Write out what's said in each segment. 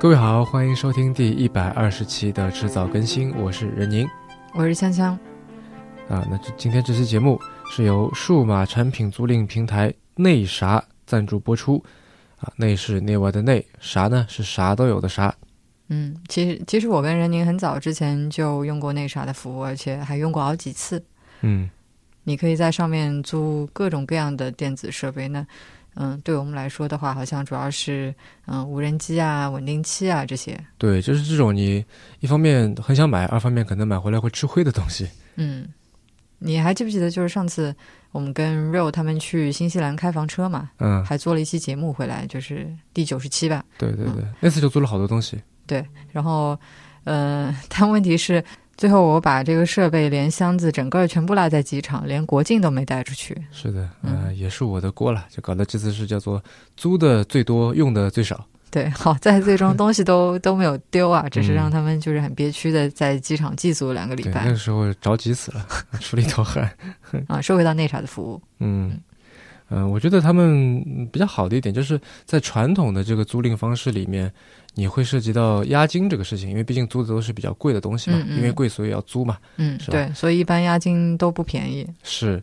各位好，欢迎收听第一百二十期的迟早更新，我是任宁，我是香香。啊，那这今天这期节目是由数码产品租赁平台内啥赞助播出。啊，内是内外的内，啥呢？是啥都有的啥。嗯，其实其实我跟任宁很早之前就用过内啥的服务，而且还用过好几次。嗯，你可以在上面租各种各样的电子设备呢。嗯，对我们来说的话，好像主要是嗯无人机啊、稳定器啊这些。对，就是这种你一方面很想买，二方面可能买回来会吃灰的东西。嗯，你还记不记得就是上次我们跟 Real 他们去新西兰开房车嘛？嗯，还做了一期节目回来，就是第九十七吧。对对对，那次就做了好多东西。对，然后嗯，但问题是。最后我把这个设备连箱子整个全部落在机场，连国境都没带出去。是的，嗯，也是我的锅了，就搞得这次是叫做租的最多，用的最少。对，好在最终东西都 都没有丢啊，只是让他们就是很憋屈的在机场寄宿两个礼拜。那个时候着急死了，出了一头汗。啊，说回到内查的服务，嗯。嗯，我觉得他们比较好的一点，就是在传统的这个租赁方式里面，你会涉及到押金这个事情，因为毕竟租的都是比较贵的东西嘛，因为贵所以要租嘛，嗯，是吧？对，所以一般押金都不便宜。是，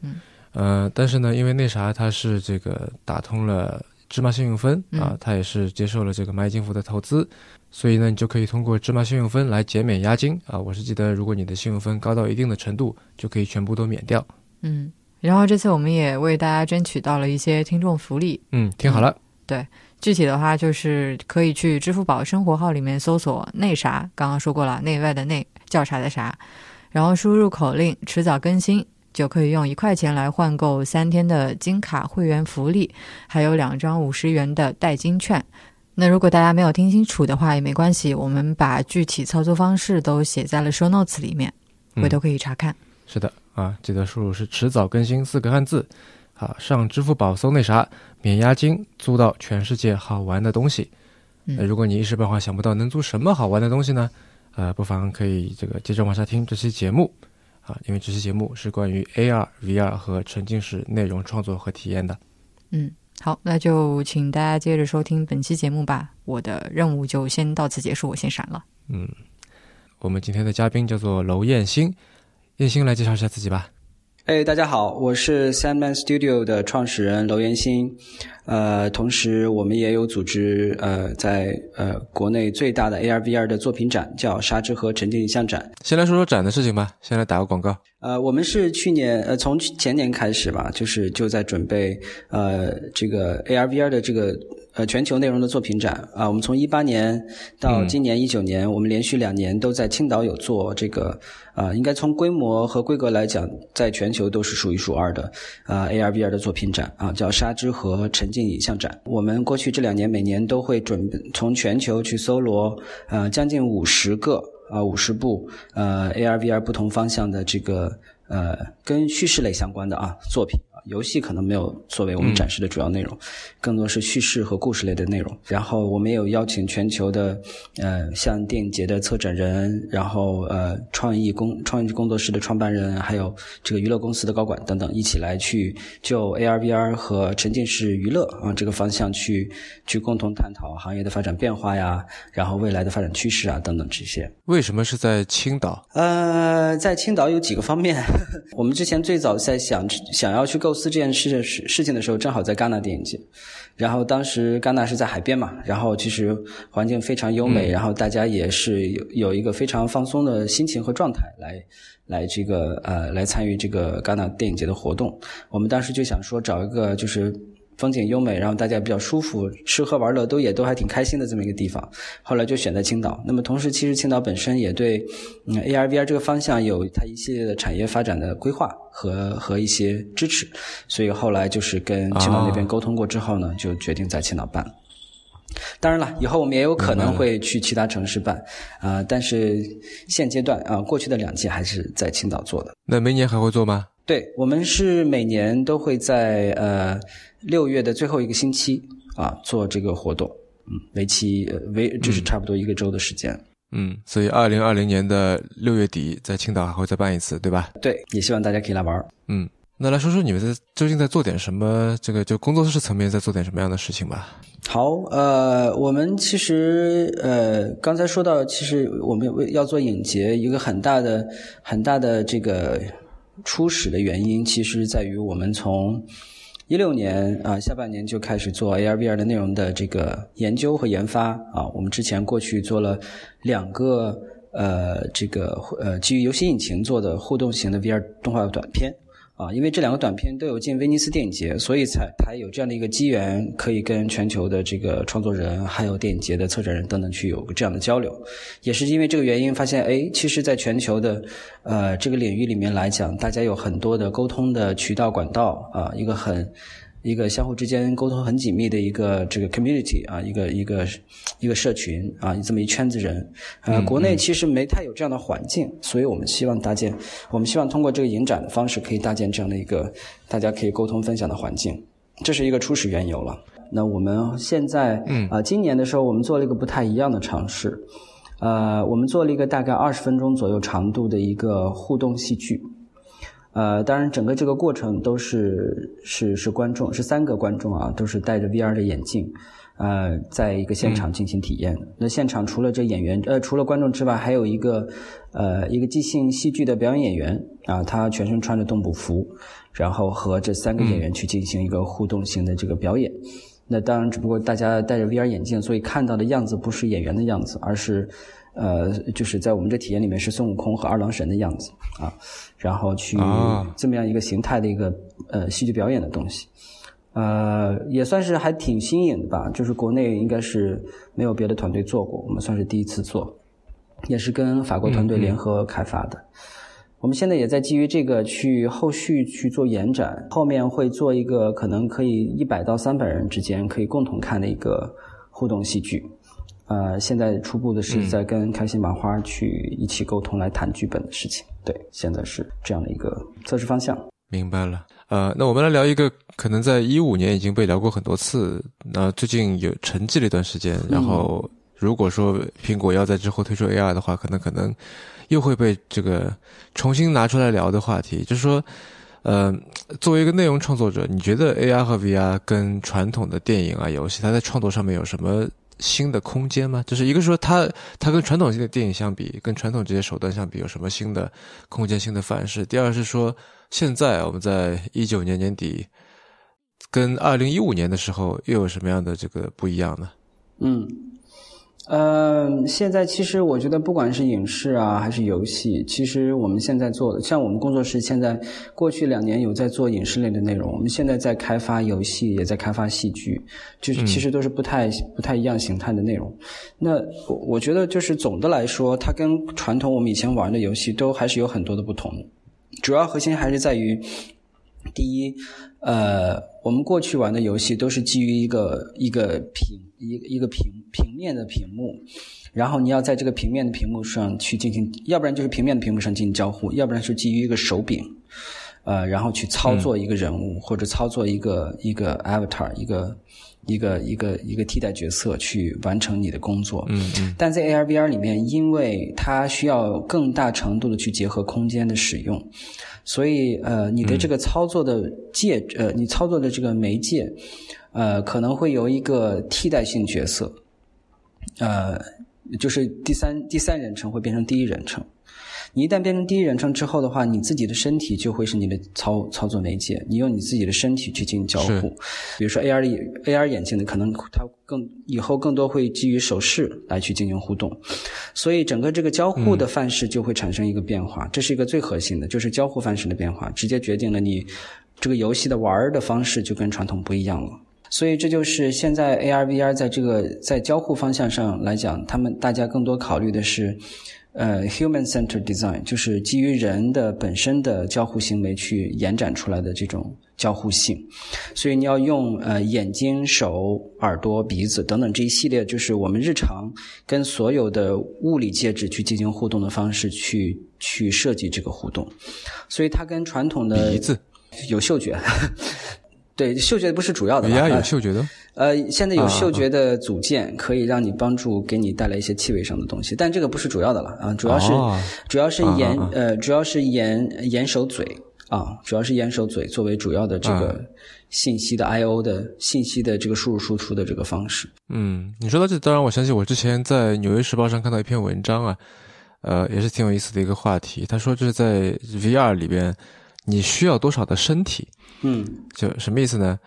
呃，但是呢，因为那啥，它是这个打通了芝麻信用分啊，它也是接受了这个蚂蚁金服的投资，所以呢，你就可以通过芝麻信用分来减免押金啊。我是记得，如果你的信用分高到一定的程度，就可以全部都免掉。嗯。然后这次我们也为大家争取到了一些听众福利。嗯，听好了。对，具体的话就是可以去支付宝生活号里面搜索“内啥”，刚刚说过了，内外的内叫啥的啥，然后输入口令“迟早更新”，就可以用一块钱来换购三天的金卡会员福利，还有两张五十元的代金券。那如果大家没有听清楚的话也没关系，我们把具体操作方式都写在了 show notes 里面，回头可以查看。是的。啊，记得输入是迟早更新四个汉字，好上支付宝搜那啥，免押金租到全世界好玩的东西。那如果你一时半会想不到能租什么好玩的东西呢？呃，不妨可以这个接着往下听这期节目啊，因为这期节目是关于 AR、VR 和沉浸式内容创作和体验的。嗯，好，那就请大家接着收听本期节目吧。我的任务就先到此结束，我先闪了。嗯，我们今天的嘉宾叫做娄艳星。艳星来介绍一下自己吧。哎，大家好，我是 Sandman Studio 的创始人娄元新。呃，同时我们也有组织呃，在呃国内最大的 AR/VR 的作品展，叫沙之河沉浸影像展。先来说说展的事情吧。先来打个广告。呃，我们是去年呃从前年开始吧，就是就在准备呃这个 AR/VR 的这个。呃，全球内容的作品展啊，我们从一八年到今年一九年，我们连续两年都在青岛有做这个啊，应该从规模和规格来讲，在全球都是数一数二的啊 AR VR 的作品展啊，叫沙之和沉浸影像展。我们过去这两年每年都会准备从全球去搜罗呃将近五十个啊五十部呃 AR VR 不同方向的这个呃跟叙事类相关的啊作品。游戏可能没有作为我们展示的主要内容，更多是叙事和故事类的内容。然后我们也有邀请全球的，呃，像电影节的策展人，然后呃，创意工创意工作室的创办人，还有这个娱乐公司的高管等等，一起来去就 AR、VR 和沉浸式娱乐啊这个方向去去共同探讨行业的发展变化呀，然后未来的发展趋势啊等等这些。为什么是在青岛？呃，在青岛有几个方面。我们之前最早在想想要去构思这件事的事事情的时候，正好在戛纳电影节，然后当时戛纳是在海边嘛，然后其实环境非常优美，然后大家也是有有一个非常放松的心情和状态来来这个呃来参与这个戛纳电影节的活动。我们当时就想说找一个就是。风景优美，然后大家比较舒服，吃喝玩乐都也都还挺开心的这么一个地方。后来就选在青岛。那么同时，其实青岛本身也对嗯 AR VR 这个方向有它一系列的产业发展的规划和和一些支持。所以后来就是跟青岛那边沟通过之后呢，就决定在青岛办。当然了，以后我们也有可能会去其他城市办啊，但是现阶段啊，过去的两届还是在青岛做的。那明年还会做吗？对我们是每年都会在呃。六月的最后一个星期啊，做这个活动，嗯，为期呃为就是差不多一个周的时间，嗯，所以二零二零年的六月底在青岛还会再办一次，对吧？对，也希望大家可以来玩嗯，那来说说你们在究竟在做点什么？这个就工作室层面在做点什么样的事情吧？好，呃，我们其实呃刚才说到，其实我们为要做影节，一个很大的很大的这个初始的原因，其实在于我们从一六年啊下半年就开始做 AR VR 的内容的这个研究和研发啊。我们之前过去做了两个呃这个呃基于游戏引擎做的互动型的 VR 动画短片。啊，因为这两个短片都有进威尼斯电影节，所以才才有这样的一个机缘，可以跟全球的这个创作人，还有电影节的策展人等等去有个这样的交流。也是因为这个原因，发现哎，其实，在全球的呃这个领域里面来讲，大家有很多的沟通的渠道管道啊，一个很。一个相互之间沟通很紧密的一个这个 community 啊，一个一个一个社群啊，这么一圈子人，呃，国内其实没太有这样的环境，所以我们希望搭建，我们希望通过这个影展的方式，可以搭建这样的一个大家可以沟通分享的环境，这是一个初始缘由了。那我们现在，嗯啊，今年的时候我们做了一个不太一样的尝试，呃，我们做了一个大概二十分钟左右长度的一个互动戏剧。呃，当然，整个这个过程都是是是观众，是三个观众啊，都是戴着 VR 的眼镜，呃，在一个现场进行体验。那现场除了这演员，呃，除了观众之外，还有一个呃一个即兴戏剧的表演演员啊，他全身穿着动捕服，然后和这三个演员去进行一个互动型的这个表演。那当然，只不过大家戴着 VR 眼镜，所以看到的样子不是演员的样子，而是。呃，就是在我们这体验里面是孙悟空和二郎神的样子啊，然后去这么样一个形态的一个呃戏剧表演的东西，呃，也算是还挺新颖的吧。就是国内应该是没有别的团队做过，我们算是第一次做，也是跟法国团队联合开发的。我们现在也在基于这个去后续去做延展，后面会做一个可能可以一百到三百人之间可以共同看的一个互动戏剧。呃，现在初步的是在跟开心麻花去一起沟通来谈剧本的事情。对，现在是这样的一个测试方向。明白了。呃，那我们来聊一个可能在一五年已经被聊过很多次，那最近有沉寂了一段时间。然后如果说苹果要在之后推出 AR 的话，可能可能又会被这个重新拿出来聊的话题，就是说，呃，作为一个内容创作者，你觉得 AR 和 VR 跟传统的电影啊、游戏，它在创作上面有什么？新的空间吗？就是一个说它它跟传统性的电影相比，跟传统这些手段相比，有什么新的空间、新的范式？第二是说，现在我们在一九年年底，跟二零一五年的时候又有什么样的这个不一样呢？嗯。呃，现在其实我觉得，不管是影视啊，还是游戏，其实我们现在做的，像我们工作室现在过去两年有在做影视类的内容，我们现在在开发游戏，也在开发戏剧，就是其实都是不太不太一样形态的内容。那我我觉得就是总的来说，它跟传统我们以前玩的游戏都还是有很多的不同，主要核心还是在于，第一，呃，我们过去玩的游戏都是基于一个一个屏。一个一个平平面的屏幕，然后你要在这个平面的屏幕上去进行，要不然就是平面的屏幕上进行交互，要不然是基于一个手柄，呃，然后去操作一个人物或者操作一个一个 avatar，一个一个一个一个替代角色去完成你的工作。嗯嗯。但在 AR VR 里面，因为它需要更大程度的去结合空间的使用，所以呃，你的这个操作的介呃，你操作的这个媒介。呃，可能会由一个替代性角色，呃，就是第三第三人称会变成第一人称。你一旦变成第一人称之后的话，你自己的身体就会是你的操操作媒介，你用你自己的身体去进行交互。比如说 AR AR 眼镜的，可能它更以后更多会基于手势来去进行互动，所以整个这个交互的范式就会产生一个变化。这是一个最核心的，就是交互范式的变化，直接决定了你这个游戏的玩的方式就跟传统不一样了。所以这就是现在 AR VR 在这个在交互方向上来讲，他们大家更多考虑的是，呃，human center design，就是基于人的本身的交互行为去延展出来的这种交互性。所以你要用呃眼睛、手、耳朵、鼻子等等这一系列，就是我们日常跟所有的物理介质去进行互动的方式去去设计这个互动。所以它跟传统的鼻子有嗅觉。对，嗅觉不是主要的。VR 有嗅觉的。呃，现在有嗅觉的组件可以让你帮助给你带来一些气味上的东西，但这个不是主要的了啊，主要是主要是眼呃，主要是眼眼手嘴啊，主要是眼手嘴作为主要的这个信息的 I/O 的信息的这个输入输出的这个方式。嗯，你说到这，当然我相信我之前在《纽约时报》上看到一篇文章啊，呃，也是挺有意思的一个话题。他说这是在 VR 里边，你需要多少的身体？嗯，就什么意思呢？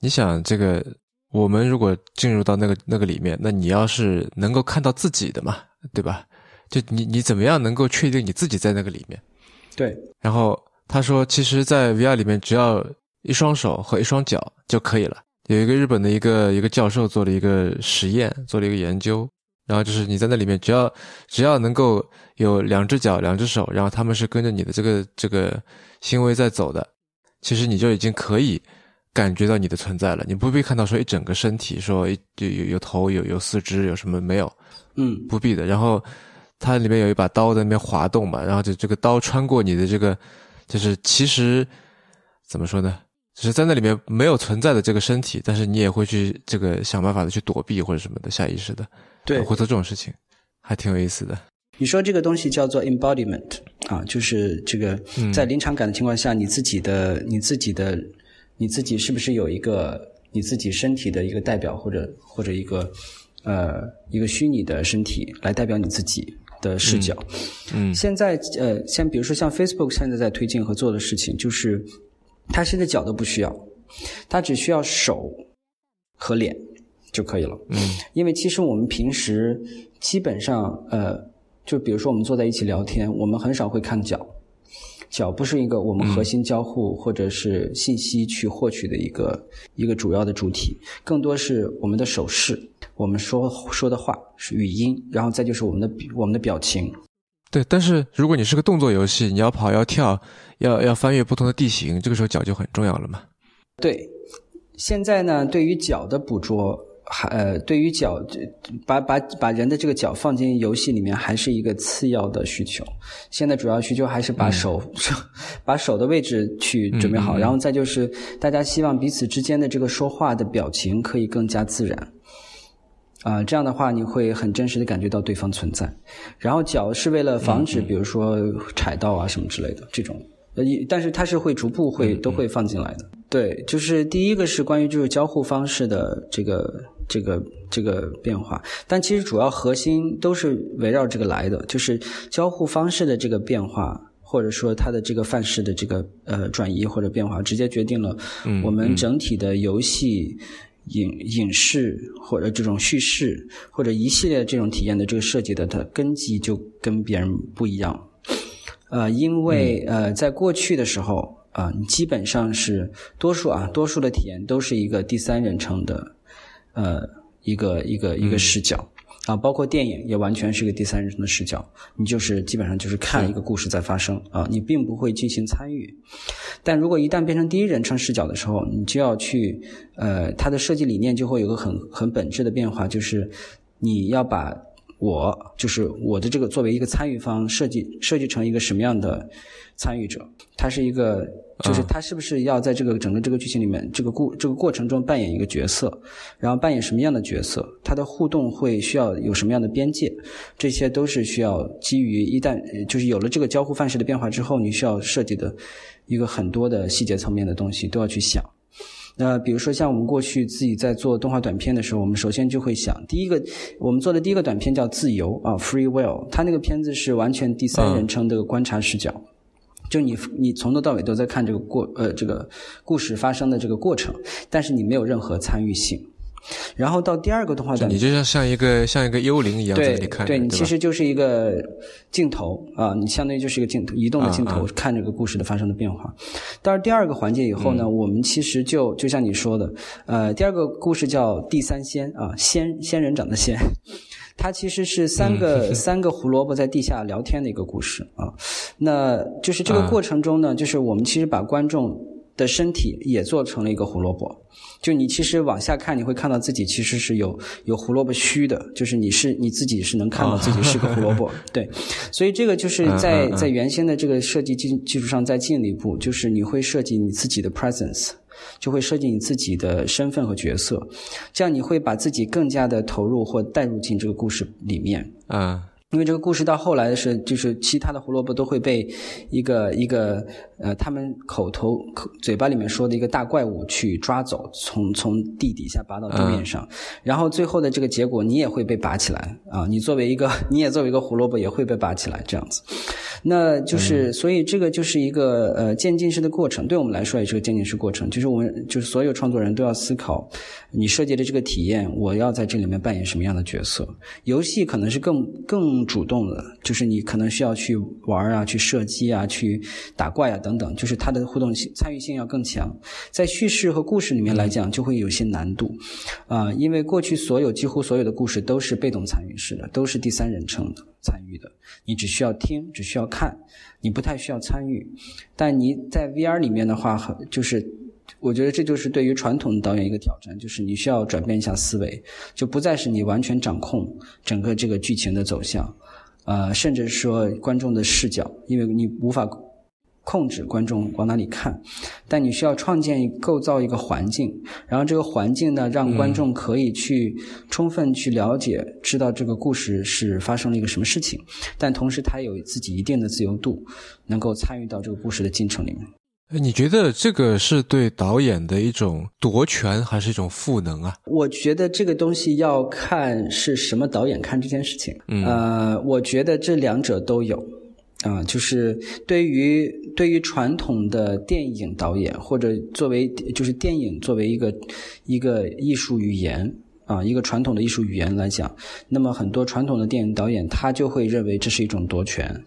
你想这个，我们如果进入到那个那个里面，那你要是能够看到自己的嘛，对吧？就你你怎么样能够确定你自己在那个里面？对。然后他说，其实，在 VR 里面，只要一双手和一双脚就可以了。有一个日本的一个一个教授做了一个实验，做了一个研究。然后就是你在那里面，只要只要能够有两只脚、两只手，然后他们是跟着你的这个这个行为在走的，其实你就已经可以感觉到你的存在了。你不必看到说一整个身体，说有有有头、有有四肢、有什么没有？嗯，不必的。然后。它里面有一把刀在那边滑动嘛，然后就这个刀穿过你的这个，就是其实怎么说呢？就是在那里面没有存在的这个身体，但是你也会去这个想办法的去躲避或者什么的，下意识的，对，会做这种事情，还挺有意思的。你说这个东西叫做 embodiment 啊，就是这个在临场感的情况下，你自己的、你自己的、你自己是不是有一个你自己身体的一个代表，或者或者一个呃一个虚拟的身体来代表你自己？的视角，嗯，现在呃，像比如说像 Facebook 现在在推进和做的事情，就是它现在脚都不需要，它只需要手和脸就可以了，嗯，因为其实我们平时基本上呃，就比如说我们坐在一起聊天，我们很少会看脚，脚不是一个我们核心交互或者是信息去获取的一个一个主要的主体，更多是我们的手势。我们说说的话是语音，然后再就是我们的我们的表情。对，但是如果你是个动作游戏，你要跑要跳，要要翻越不同的地形，这个时候脚就很重要了嘛。对，现在呢，对于脚的捕捉，还呃，对于脚，把把把人的这个脚放进游戏里面，还是一个次要的需求。现在主要需求还是把手手 把手的位置去准备好，然后再就是大家希望彼此之间的这个说话的表情可以更加自然。啊，这样的话你会很真实的感觉到对方存在。然后脚是为了防止，比如说踩到啊什么之类的这种，呃，但是它是会逐步会都会放进来的。对，就是第一个是关于就是交互方式的这个这个这个变化，但其实主要核心都是围绕这个来的，就是交互方式的这个变化，或者说它的这个范式的这个呃转移或者变化，直接决定了我们整体的游戏。影影视或者这种叙事或者一系列这种体验的这个设计的它根基就跟别人不一样，呃，因为呃，在过去的时候啊，你基本上是多数啊，多数的体验都是一个第三人称的，呃，一个一个一个视角。啊，包括电影也完全是一个第三人称的视角，你就是基本上就是看一个故事在发生啊，你并不会进行参与。但如果一旦变成第一人称视角的时候，你就要去呃，它的设计理念就会有个很很本质的变化，就是你要把我就是我的这个作为一个参与方设计设计成一个什么样的参与者，他是一个。就是他是不是要在这个整个这个剧情里面，这个故这个过程中扮演一个角色，然后扮演什么样的角色？他的互动会需要有什么样的边界？这些都是需要基于一旦就是有了这个交互范式的变化之后，你需要设计的一个很多的细节层面的东西都要去想。那比如说像我们过去自己在做动画短片的时候，我们首先就会想，第一个我们做的第一个短片叫《自由》啊，Free Will，它那个片子是完全第三人称的观察视角。就你，你从头到尾都在看这个过，呃，这个故事发生的这个过程，但是你没有任何参与性。然后到第二个动画短，你就像像一个像一个幽灵一样在那里看，对你其实就是一个镜头啊，你相当于就是一个镜头，移动的镜头看这个故事的发生的变化。到了第二个环节以后呢，我们其实就就像你说的，呃，第二个故事叫第三仙啊，仙仙人掌的仙。它其实是三个 三个胡萝卜在地下聊天的一个故事啊，那就是这个过程中呢，就是我们其实把观众的身体也做成了一个胡萝卜，就你其实往下看，你会看到自己其实是有有胡萝卜须的，就是你是你自己是能看到自己是个胡萝卜，对，所以这个就是在在原先的这个设计基基础上再进了一步，就是你会设计你自己的 presence。就会设计你自己的身份和角色，这样你会把自己更加的投入或带入进这个故事里面。啊，因为这个故事到后来的是，就是其他的胡萝卜都会被一个一个呃，他们口头口嘴巴里面说的一个大怪物去抓走，从从地底下拔到地面上，然后最后的这个结果，你也会被拔起来啊！你作为一个，你也作为一个胡萝卜，也会被拔起来这样子。那就是，所以这个就是一个呃渐进式的过程，对我们来说也是个渐进式过程。就是我们就是所有创作人都要思考，你设计的这个体验，我要在这里面扮演什么样的角色？游戏可能是更更主动的，就是你可能需要去玩啊，去射击啊，去打怪啊等等，就是它的互动性、参与性要更强。在叙事和故事里面来讲，就会有些难度啊，因为过去所有几乎所有的故事都是被动参与式的，都是第三人称的。参与的，你只需要听，只需要看，你不太需要参与。但你在 VR 里面的话，就是我觉得这就是对于传统导演一个挑战，就是你需要转变一下思维，就不再是你完全掌控整个这个剧情的走向，呃，甚至说观众的视角，因为你无法。控制观众往哪里看，但你需要创建、构造一个环境，然后这个环境呢，让观众可以去充分去了解、知道这个故事是发生了一个什么事情，但同时他有自己一定的自由度，能够参与到这个故事的进程里面。你觉得这个是对导演的一种夺权，还是一种赋能啊？我觉得这个东西要看是什么导演看这件事情。呃，我觉得这两者都有。啊，就是对于对于传统的电影导演，或者作为就是电影作为一个一个艺术语言啊，一个传统的艺术语言来讲，那么很多传统的电影导演他就会认为这是一种夺权，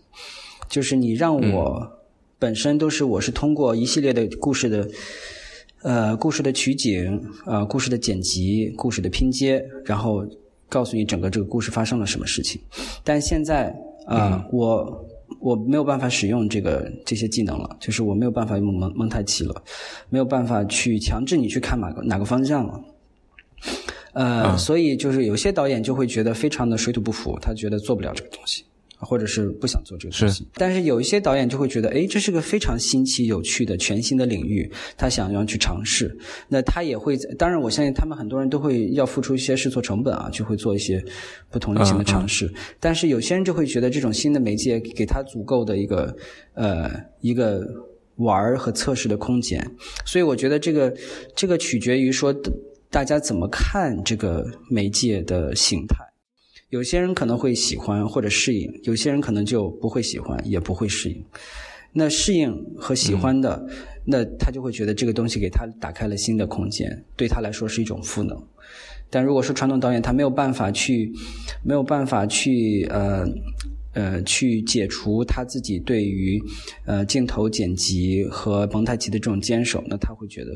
就是你让我本身都是我是通过一系列的故事的呃故事的取景呃故事的剪辑故事的拼接，然后告诉你整个这个故事发生了什么事情，但现在啊我。我没有办法使用这个这些技能了，就是我没有办法用蒙蒙太奇了，没有办法去强制你去看哪个哪个方向了，呃，所以就是有些导演就会觉得非常的水土不服，他觉得做不了这个东西。或者是不想做这个东西，但是有一些导演就会觉得，哎，这是个非常新奇、有趣的、全新的领域，他想要去尝试。那他也会，当然我相信他们很多人都会要付出一些试错成本啊，就会做一些不同类型的尝试。但是有些人就会觉得，这种新的媒介给他足够的一个呃一个玩和测试的空间。所以我觉得这个这个取决于说大家怎么看这个媒介的形态。有些人可能会喜欢或者适应，有些人可能就不会喜欢，也不会适应。那适应和喜欢的，那他就会觉得这个东西给他打开了新的空间，对他来说是一种赋能。但如果说传统导演他没有办法去，没有办法去呃呃去解除他自己对于呃镜头剪辑和蒙太奇的这种坚守，那他会觉得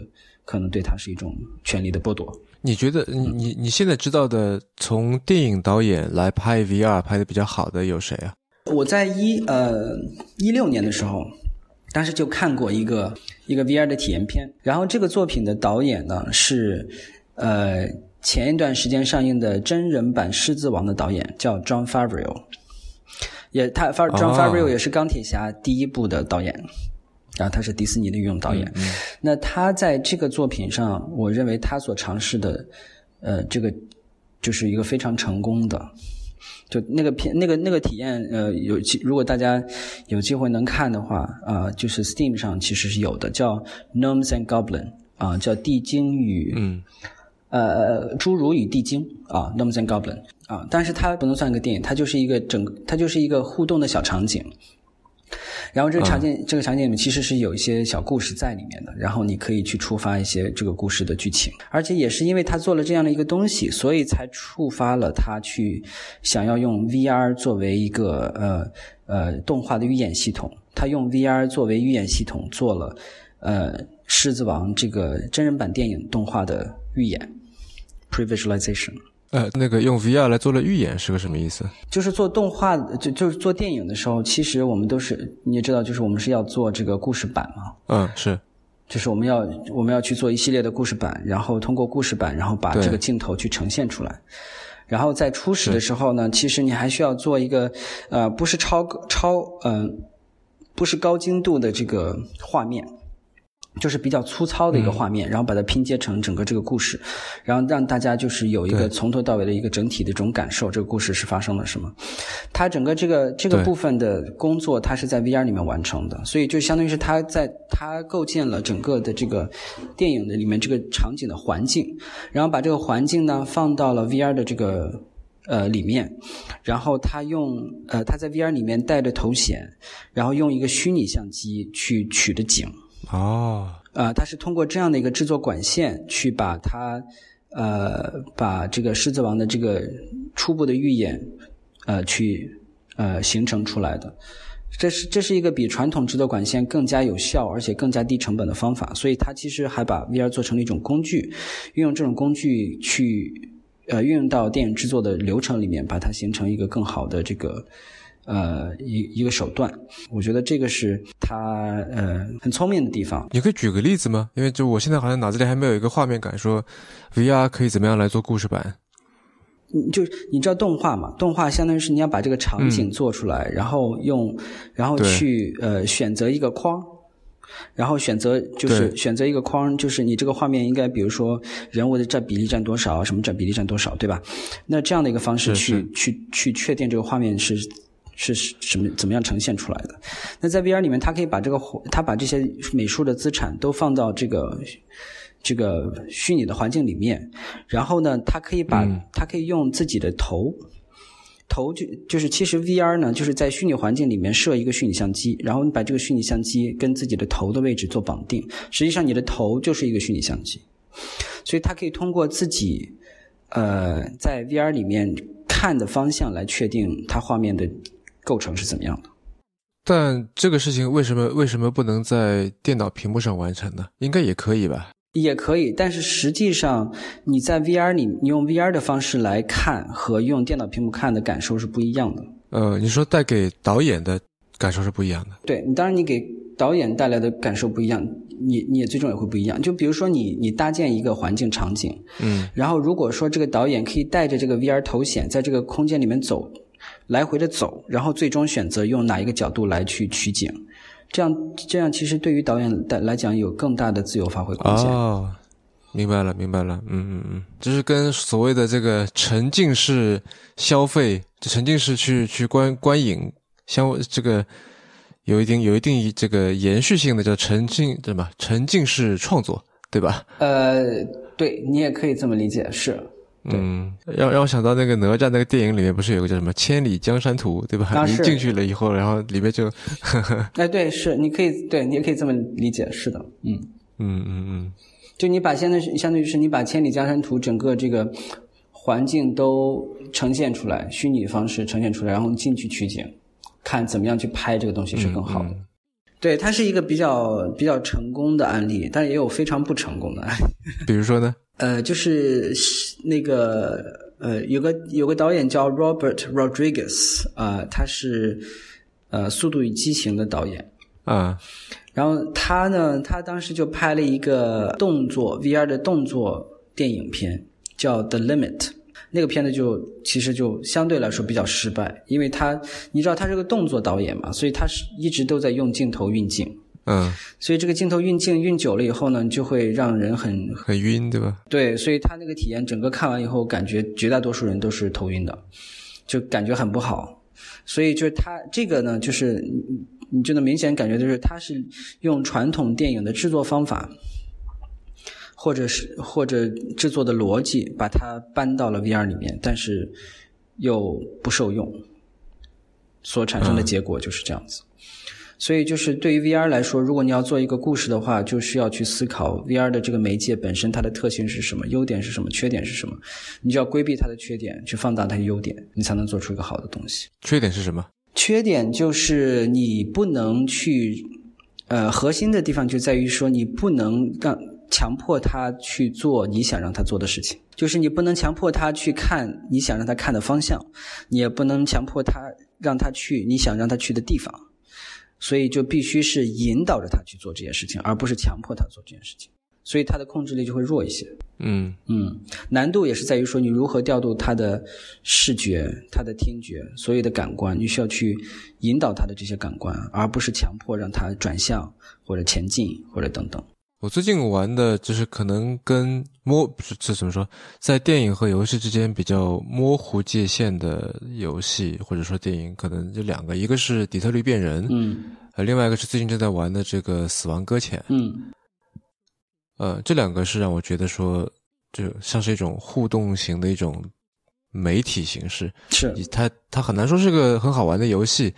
可能对他是一种权力的剥夺。你觉得你你你现在知道的从电影导演来拍 VR 拍的比较好的有谁啊？我在一呃一六年的时候，当时就看过一个一个 VR 的体验片，然后这个作品的导演呢是呃前一段时间上映的真人版《狮子王》的导演叫 John Favreau，也他 John Favreau 也是钢铁侠第一部的导演。然后他是迪士尼的御用导演，那他在这个作品上，我认为他所尝试的，呃，这个就是一个非常成功的，就那个片那个那个体验，呃，有如果大家有机会能看的话，啊，就是 Steam 上其实是有的，叫 Gnomes and Goblin 啊，叫地精与，嗯，呃，侏儒与地精啊，Gnomes and Goblin 啊，但是它不能算一个电影，它就是一个整，它就是一个互动的小场景。然后这个场景，这个场景里面其实是有一些小故事在里面的，然后你可以去触发一些这个故事的剧情，而且也是因为他做了这样的一个东西，所以才触发了他去想要用 VR 作为一个呃呃动画的预演系统。他用 VR 作为预演系统做了呃《狮子王》这个真人版电影动画的预演 （previsualization）。呃，那个用 VR 来做了预演是个什么意思？就是做动画，就就是做电影的时候，其实我们都是你也知道，就是我们是要做这个故事板嘛。嗯，是，就是我们要我们要去做一系列的故事板，然后通过故事板，然后把这个镜头去呈现出来。然后在初始的时候呢，其实你还需要做一个呃，不是超超嗯，不是高精度的这个画面。就是比较粗糙的一个画面，然后把它拼接成整个这个故事，然后让大家就是有一个从头到尾的一个整体的这种感受，这个故事是发生了什么。它整个这个这个部分的工作，它是在 VR 里面完成的，所以就相当于是它在它构建了整个的这个电影的里面这个场景的环境，然后把这个环境呢放到了 VR 的这个呃里面，然后他用呃他在 VR 里面带着头显，然后用一个虚拟相机去取的景。哦，呃，它是通过这样的一个制作管线去把它，呃，把这个狮子王的这个初步的预演，呃，去呃形成出来的。这是这是一个比传统制作管线更加有效而且更加低成本的方法。所以它其实还把 VR 做成了一种工具，运用这种工具去呃运用到电影制作的流程里面，把它形成一个更好的这个。呃，一一个手段，我觉得这个是他呃很聪明的地方。你可以举个例子吗？因为就我现在好像脑子里还没有一个画面感，说 VR 可以怎么样来做故事版？你就你知道动画嘛？动画相当于是你要把这个场景做出来，然后用，然后去呃选择一个框，然后选择就是选择一个框，就是你这个画面应该比如说人物的占比例占多少，什么占比例占多少，对吧？那这样的一个方式去去去确定这个画面是。是什么怎么样呈现出来的？那在 VR 里面，它可以把这个它把这些美术的资产都放到这个这个虚拟的环境里面，然后呢，它可以把它可以用自己的头头就就是其实 VR 呢就是在虚拟环境里面设一个虚拟相机，然后你把这个虚拟相机跟自己的头的位置做绑定，实际上你的头就是一个虚拟相机，所以它可以通过自己呃在 VR 里面看的方向来确定它画面的。构成是怎么样的？但这个事情为什么为什么不能在电脑屏幕上完成呢？应该也可以吧？也可以，但是实际上你在 VR 里，你用 VR 的方式来看和用电脑屏幕看的感受是不一样的。呃，你说带给导演的感受是不一样的。对你，当然你给导演带来的感受不一样，你你也最终也会不一样。就比如说你你搭建一个环境场景，嗯，然后如果说这个导演可以带着这个 VR 头显在这个空间里面走。来回的走，然后最终选择用哪一个角度来去取景，这样这样其实对于导演的来讲有更大的自由发挥空间。哦，明白了，明白了，嗯嗯嗯，就是跟所谓的这个沉浸式消费，沉浸式去去观观影相这个有一定有一定这个延续性的叫沉浸对吧？沉浸式创作对吧？呃，对你也可以这么理解，是。嗯，让让我想到那个哪吒那个电影里面不是有个叫什么《千里江山图》，对吧？你进去了以后，然后里面就，哎，对，是，你可以，对，你也可以这么理解，是的，嗯嗯嗯嗯，就你把现在是相当于是你把《千里江山图》整个这个环境都呈现出来，虚拟方式呈现出来，然后进去取景，看怎么样去拍这个东西是更好的。对，它是一个比较比较成功的案例，但也有非常不成功的案例。比如说呢？呃，就是那个呃，有个有个导演叫 Robert Rodriguez 啊，他是呃《速度与激情》的导演啊。然后他呢，他当时就拍了一个动作 VR 的动作电影片，叫《The Limit》。那个片子就其实就相对来说比较失败，因为他你知道他是个动作导演嘛，所以他是一直都在用镜头运镜。嗯，所以这个镜头运镜运久了以后呢，就会让人很很晕，对吧？对，所以他那个体验，整个看完以后，感觉绝大多数人都是头晕的，就感觉很不好。所以就是他这个呢，就是你就能明显感觉就是他是用传统电影的制作方法，或者是或者制作的逻辑，把它搬到了 VR 里面，但是又不受用，所产生的结果就是这样子。所以，就是对于 VR 来说，如果你要做一个故事的话，就需要去思考 VR 的这个媒介本身它的特性是什么，优点是什么，缺点是什么。你就要规避它的缺点，去放大它的优点，你才能做出一个好的东西。缺点是什么？缺点就是你不能去，呃，核心的地方就在于说，你不能让强迫他去做你想让他做的事情，就是你不能强迫他去看你想让他看的方向，你也不能强迫他让他去你想让他去的地方。所以就必须是引导着他去做这件事情，而不是强迫他做这件事情。所以他的控制力就会弱一些。嗯嗯，难度也是在于说你如何调度他的视觉、他的听觉、所有的感官，你需要去引导他的这些感官，而不是强迫让他转向或者前进或者等等。我最近玩的就是可能跟模这怎么说，在电影和游戏之间比较模糊界限的游戏或者说电影，可能就两个，一个是《底特律变人》，嗯，呃，另外一个是最近正在玩的这个《死亡搁浅》，嗯，呃，这两个是让我觉得说，就像是一种互动型的一种媒体形式，是它它很难说是个很好玩的游戏，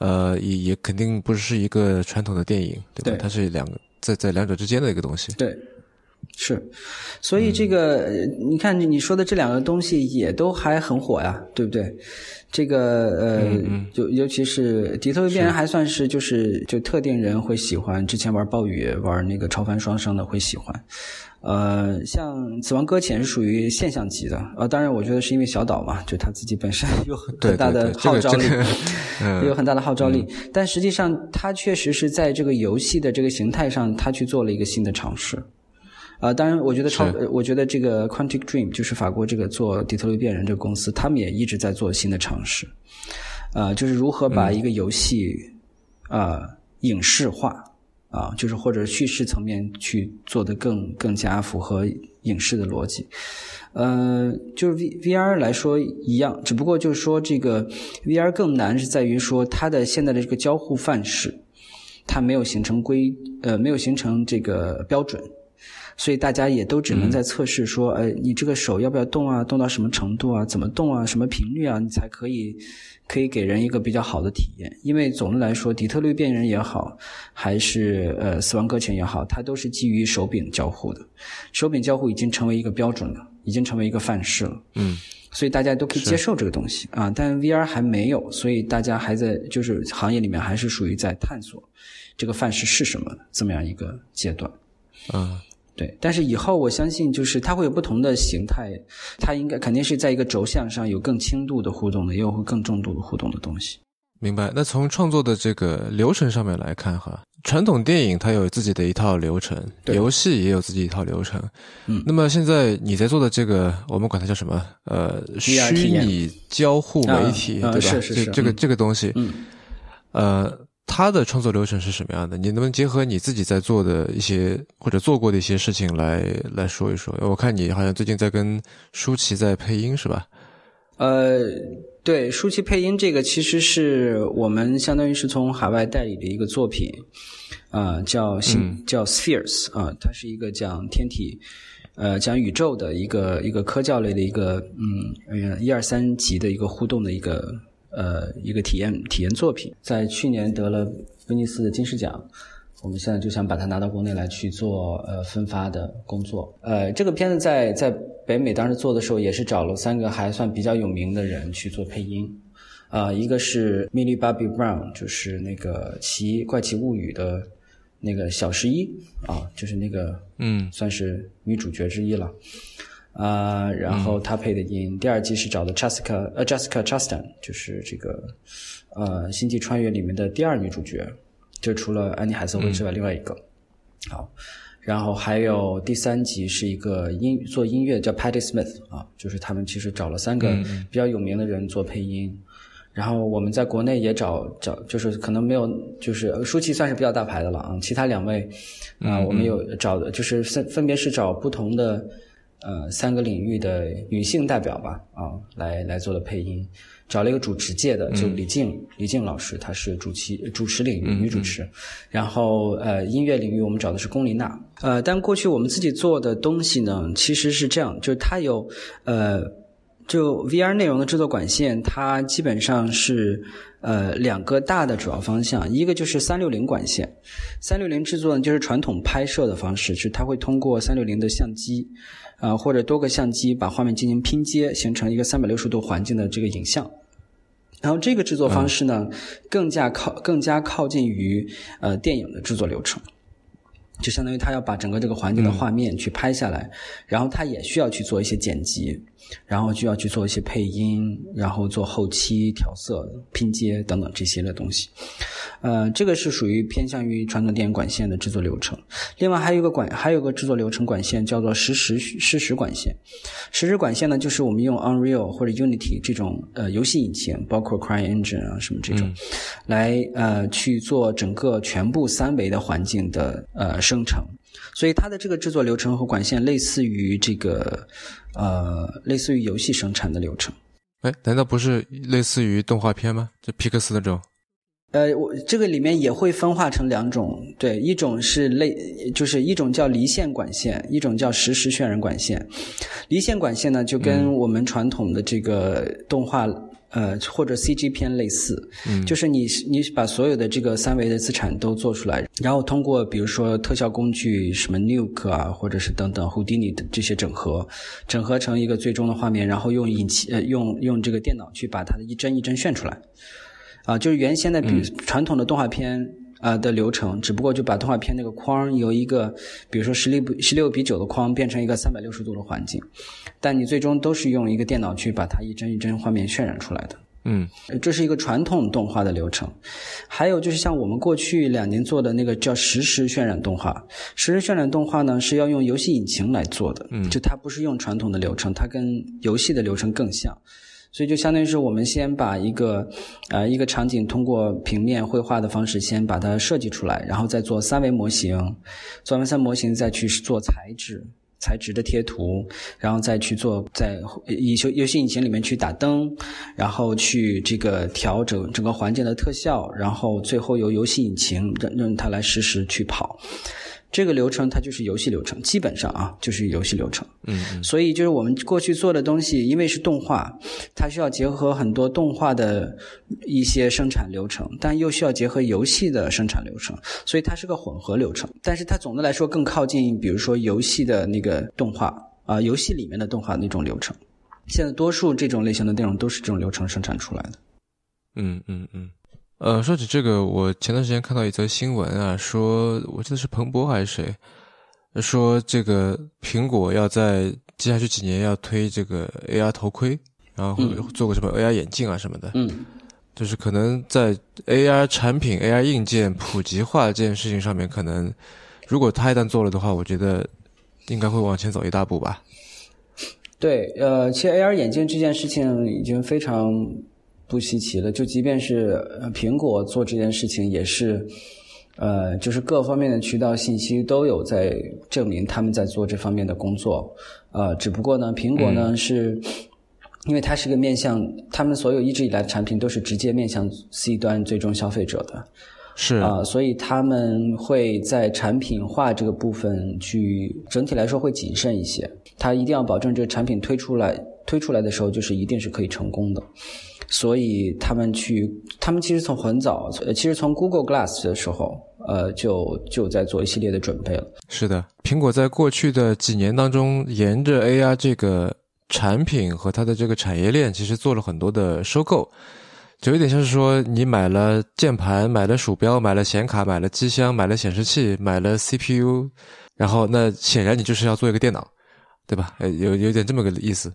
呃，也也肯定不是一个传统的电影，对吧？对它是两个。在在两者之间的一个东西，对，是，所以这个你看你说的这两个东西也都还很火呀，对不对？这个呃，尤尤其是《底特律变人》还算是就是就特定人会喜欢，之前玩暴雨、玩那个超凡双生的会喜欢。呃，像《死亡搁浅》是属于现象级的，呃，当然我觉得是因为小岛嘛，就他自己本身有很大的号召力，有很大的号召力。但实际上，他确实是在这个游戏的这个形态上，他去做了一个新的尝试。啊，当然，我觉得超，我觉得这个 Quantic Dream 就是法国这个做《底特律变人》这个公司，他们也一直在做新的尝试。啊，就是如何把一个游戏啊影视化。啊，就是或者叙事层面去做的更更加符合影视的逻辑，呃，就是 V V R 来说一样，只不过就是说这个 V R 更难是在于说它的现在的这个交互范式，它没有形成规呃没有形成这个标准，所以大家也都只能在测试说，哎，你这个手要不要动啊，动到什么程度啊，怎么动啊，什么频率啊，你才可以。可以给人一个比较好的体验，因为总的来说，底特律变人也好，还是呃死亡搁浅也好，它都是基于手柄交互的。手柄交互已经成为一个标准了，已经成为一个范式了。嗯，所以大家都可以接受这个东西啊。但 VR 还没有，所以大家还在就是行业里面还是属于在探索这个范式是什么这么样一个阶段。嗯。对，但是以后我相信，就是它会有不同的形态，它应该肯定是在一个轴向上有更轻度的互动的，也有更重度的互动的东西。明白。那从创作的这个流程上面来看，哈，传统电影它有自己的一套流程，游戏也有自己一套流程。嗯。那么现在你在做的这个，我们管它叫什么？呃，虚拟交互媒体，对吧？是是是。这个这个东西，嗯，呃。他的创作流程是什么样的？你能不能结合你自己在做的一些或者做过的一些事情来来说一说？我看你好像最近在跟舒淇在配音，是吧？呃，对，舒淇配音这个其实是我们相当于是从海外代理的一个作品，啊，叫星叫 Spheres 啊，它是一个讲天体，呃，讲宇宙的一个一个科教类的一个嗯一二三级的一个互动的一个。呃，一个体验体验作品，在去年得了威尼斯的金狮奖，我们现在就想把它拿到国内来去做呃分发的工作。呃，这个片子在在北美当时做的时候，也是找了三个还算比较有名的人去做配音，啊，一个是 Millie Bobby Brown，就是那个《奇怪奇物语》的那个小十一啊，就是那个嗯，算是女主角之一了。啊，然后他配的音，第二季是找的 Jessica，呃，Jessica Chastain，就是这个，呃，《星际穿越》里面的第二女主角，就除了安妮海瑟薇之外，另外一个。好，然后还有第三集是一个音做音乐叫 Patty Smith 啊，就是他们其实找了三个比较有名的人做配音，然后我们在国内也找找，就是可能没有，就是舒淇算是比较大牌的了啊，其他两位啊，我们有找的，就是分分别是找不同的。呃，三个领域的女性代表吧，啊，来来做的配音，找了一个主持界的，就李静，李静老师，她是主持主持领域女主持，然后呃，音乐领域我们找的是龚琳娜，呃，但过去我们自己做的东西呢，其实是这样，就是它有呃，就 VR 内容的制作管线，它基本上是呃两个大的主要方向，一个就是三六零管线，三六零制作呢就是传统拍摄的方式，是它会通过三六零的相机。啊，或者多个相机把画面进行拼接，形成一个三百六十度环境的这个影像。然后这个制作方式呢，更加靠更加靠近于呃电影的制作流程，就相当于他要把整个这个环境的画面去拍下来，然后他也需要去做一些剪辑。然后就要去做一些配音，然后做后期调色、拼接等等这些的东西。呃，这个是属于偏向于传统电影管线的制作流程。另外还有一个管，还有个制作流程管线叫做实时实时管线。实时管线呢，就是我们用 Unreal 或者 Unity 这种呃游戏引擎，包括 CryEngine 啊什么这种，来呃去做整个全部三维的环境的呃生成。所以它的这个制作流程和管线类似于这个呃，类似于游戏生产的流程。哎，难道不是类似于动画片吗？就皮克斯那种？呃，我这个里面也会分化成两种，对，一种是类，就是一种叫离线管线，一种叫实时渲染管线。离线管线呢，就跟我们传统的这个动画，呃，或者 CG 片类似，嗯，就是你你把所有的这个三维的资产都做出来，然后通过比如说特效工具，什么 Nuke 啊，或者是等等 Houdini 的这些整合，整合成一个最终的画面，然后用引擎，呃，用用这个电脑去把它的一帧一帧炫出来。啊，就是原先的比传统的动画片啊的流程，只不过就把动画片那个框由一个，比如说十六比十六比九的框变成一个三百六十度的环境，但你最终都是用一个电脑去把它一帧一帧画面渲染出来的。嗯，这是一个传统动画的流程。还有就是像我们过去两年做的那个叫实时渲染动画，实时渲染动画呢是要用游戏引擎来做的，嗯，就它不是用传统的流程，它跟游戏的流程更像。所以就相当于是我们先把一个，呃，一个场景通过平面绘画的方式先把它设计出来，然后再做三维模型，做完三模型再去做材质，材质的贴图，然后再去做在以游游戏引擎里面去打灯，然后去这个调整整个环境的特效，然后最后由游戏引擎让让它来实时去跑。这个流程它就是游戏流程，基本上啊就是游戏流程。嗯，所以就是我们过去做的东西，因为是动画，它需要结合很多动画的一些生产流程，但又需要结合游戏的生产流程，所以它是个混合流程。但是它总的来说更靠近，比如说游戏的那个动画啊，游戏里面的动画那种流程。现在多数这种类型的内容都是这种流程生产出来的。嗯嗯嗯。呃，说起这个，我前段时间看到一则新闻啊，说我记得是彭博还是谁，说这个苹果要在接下去几年要推这个 AR 头盔，然后做个什么 AR 眼镜啊什么的，嗯，就是可能在 AR 产品、AR 硬件普及化这件事情上面，可能如果他一旦做了的话，我觉得应该会往前走一大步吧。对，呃，其实 AR 眼镜这件事情已经非常。不稀奇了，就即便是苹果做这件事情，也是，呃，就是各方面的渠道信息都有在证明他们在做这方面的工作，呃，只不过呢，苹果呢是，因为它是个面向他们所有一直以来的产品都是直接面向 C 端最终消费者的，是。啊，所以他们会在产品化这个部分去整体来说会谨慎一些，他一定要保证这个产品推出来推出来的时候就是一定是可以成功的。所以他们去，他们其实从很早，呃其实从 Google Glass 的时候，呃，就就在做一系列的准备了。是的，苹果在过去的几年当中，沿着 AR 这个产品和它的这个产业链，其实做了很多的收购，就有点像是说，你买了键盘，买了鼠标，买了显卡，买了机箱，买了显示器，买了 CPU，然后那显然你就是要做一个电脑，对吧？有有点这么个意思。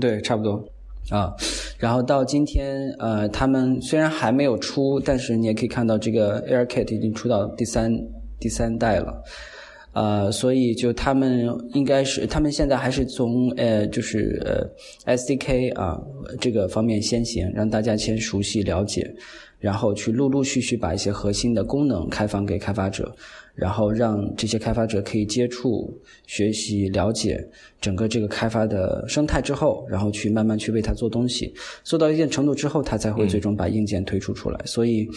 对，差不多。啊，然后到今天，呃，他们虽然还没有出，但是你也可以看到这个 AirKit 已经出到第三第三代了，呃，所以就他们应该是，他们现在还是从呃，就是呃 SDK 啊这个方面先行，让大家先熟悉了解，然后去陆陆续续把一些核心的功能开放给开发者。然后让这些开发者可以接触、学习、了解整个这个开发的生态之后，然后去慢慢去为它做东西，做到一定程度之后，它才会最终把硬件推出出来。所以，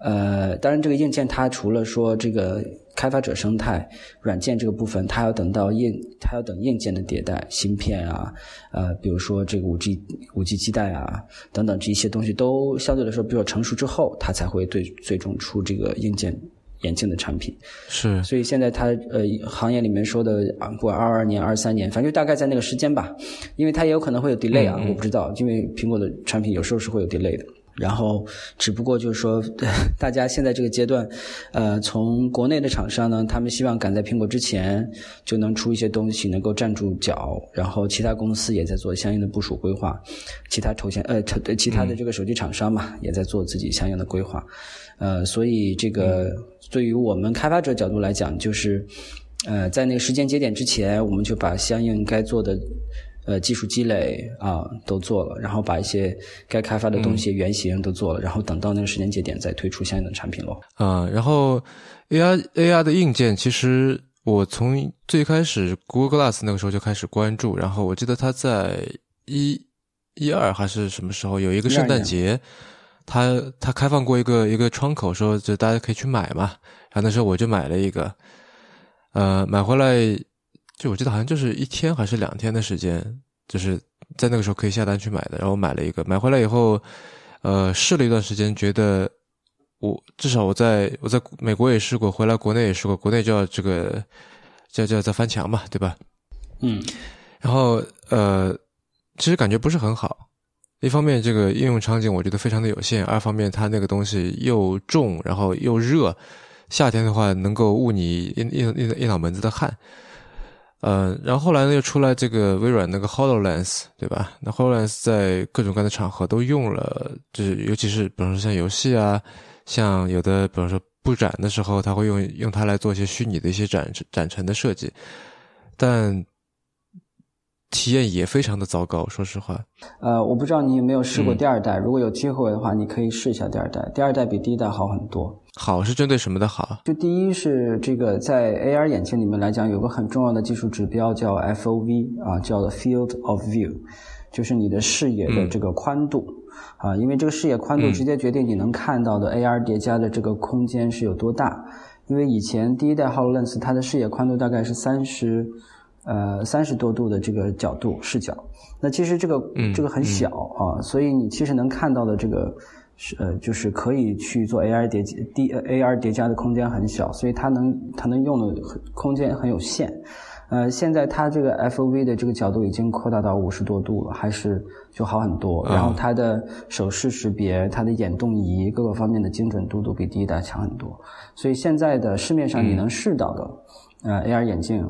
呃，当然这个硬件它除了说这个开发者生态、软件这个部分，它要等到硬，它要等硬件的迭代、芯片啊，呃，比如说这个五 G、五 G 基带啊等等这一些东西都相对来说比较成熟之后，它才会对最终出这个硬件。眼镜的产品是，所以现在它呃行业里面说的啊，不管二二年、二三年，反正就大概在那个时间吧，因为它也有可能会有 delay 啊，我不知道，因为苹果的产品有时候是会有 delay 的。然后只不过就是说，大家现在这个阶段，呃，从国内的厂商呢，他们希望赶在苹果之前就能出一些东西，能够站住脚。然后其他公司也在做相应的部署规划，其他头衔呃，其他的这个手机厂商嘛，也在做自己相应的规划。呃，所以这个对于我们开发者角度来讲，就是，呃，在那个时间节点之前，我们就把相应该做的，呃，技术积累啊都做了，然后把一些该开发的东西原型都做了，然后等到那个时间节点再推出相应的产品咯。啊，然后 AR AR 的硬件，其实我从最开始 Google Glass 那个时候就开始关注，然后我记得他在一一二还是什么时候有一个圣诞节，他他开放过一个一个窗口，说就大家可以去买嘛。然后那时候我就买了一个，呃，买回来就我记得好像就是一天还是两天的时间，就是在那个时候可以下单去买的。然后买了一个，买回来以后，呃，试了一段时间，觉得。我至少我在我在美国也试过，回来国内也试过，国内叫这个叫叫在翻墙嘛，对吧？嗯，然后呃，其实感觉不是很好。一方面，这个应用场景我觉得非常的有限；二方面，它那个东西又重，然后又热，夏天的话能够捂你一一一一脑门子的汗。呃，然后后来呢，又出来这个微软那个 Hololens，对吧？那 Hololens 在各种各样的场合都用了，就是尤其是比如说像游戏啊。像有的，比如说布展的时候，他会用用它来做一些虚拟的一些展展陈的设计，但体验也非常的糟糕。说实话，呃，我不知道你有没有试过第二代，如果有机会的话，你可以试一下第二代。第二代比第一代好很多。好是针对什么的好？就第一是这个在 AR 眼镜里面来讲，有个很重要的技术指标叫 FOV 啊，叫 Field of View，就是你的视野的这个宽度。啊，因为这个视野宽度直接决定你能看到的 AR 叠加的这个空间是有多大。因为以前第一代 Hololens 它的视野宽度大概是三十，呃三十多度的这个角度视角，那其实这个这个很小啊，所以你其实能看到的这个是呃就是可以去做 AR 叠 D AR 叠加的空间很小，所以它能它能用的空间很有限。呃，现在它这个 FOV 的这个角度已经扩大到五十多度了，还是就好很多。然后它的手势识别、它的眼动仪各个方面的精准度都比第一代强很多。所以现在的市面上你能试到的，呃，AR 眼镜，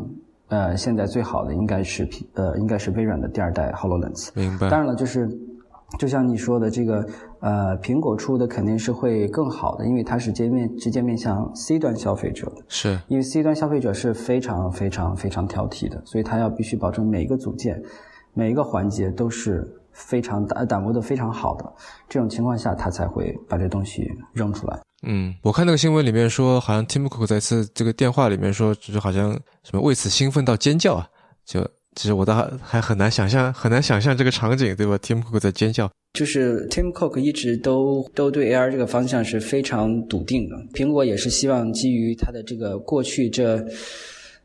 呃，现在最好的应该是呃，应该是微软的第二代 Hololens。明白。当然了，就是。就像你说的，这个呃，苹果出的肯定是会更好的，因为它是直接面直接面向 C 端消费者的。是，因为 C 端消费者是非常非常非常挑剔的，所以它要必须保证每一个组件、每一个环节都是非常打打磨的非常好的。这种情况下，它才会把这东西扔出来。嗯，我看那个新闻里面说，好像 Tim Cook 在一次这个电话里面说，就是好像什么为此兴奋到尖叫啊，就。其实我倒还很难想象，很难想象这个场景，对吧？Tim Cook 在尖叫，就是 Tim Cook 一直都都对 AR 这个方向是非常笃定的。苹果也是希望基于它的这个过去这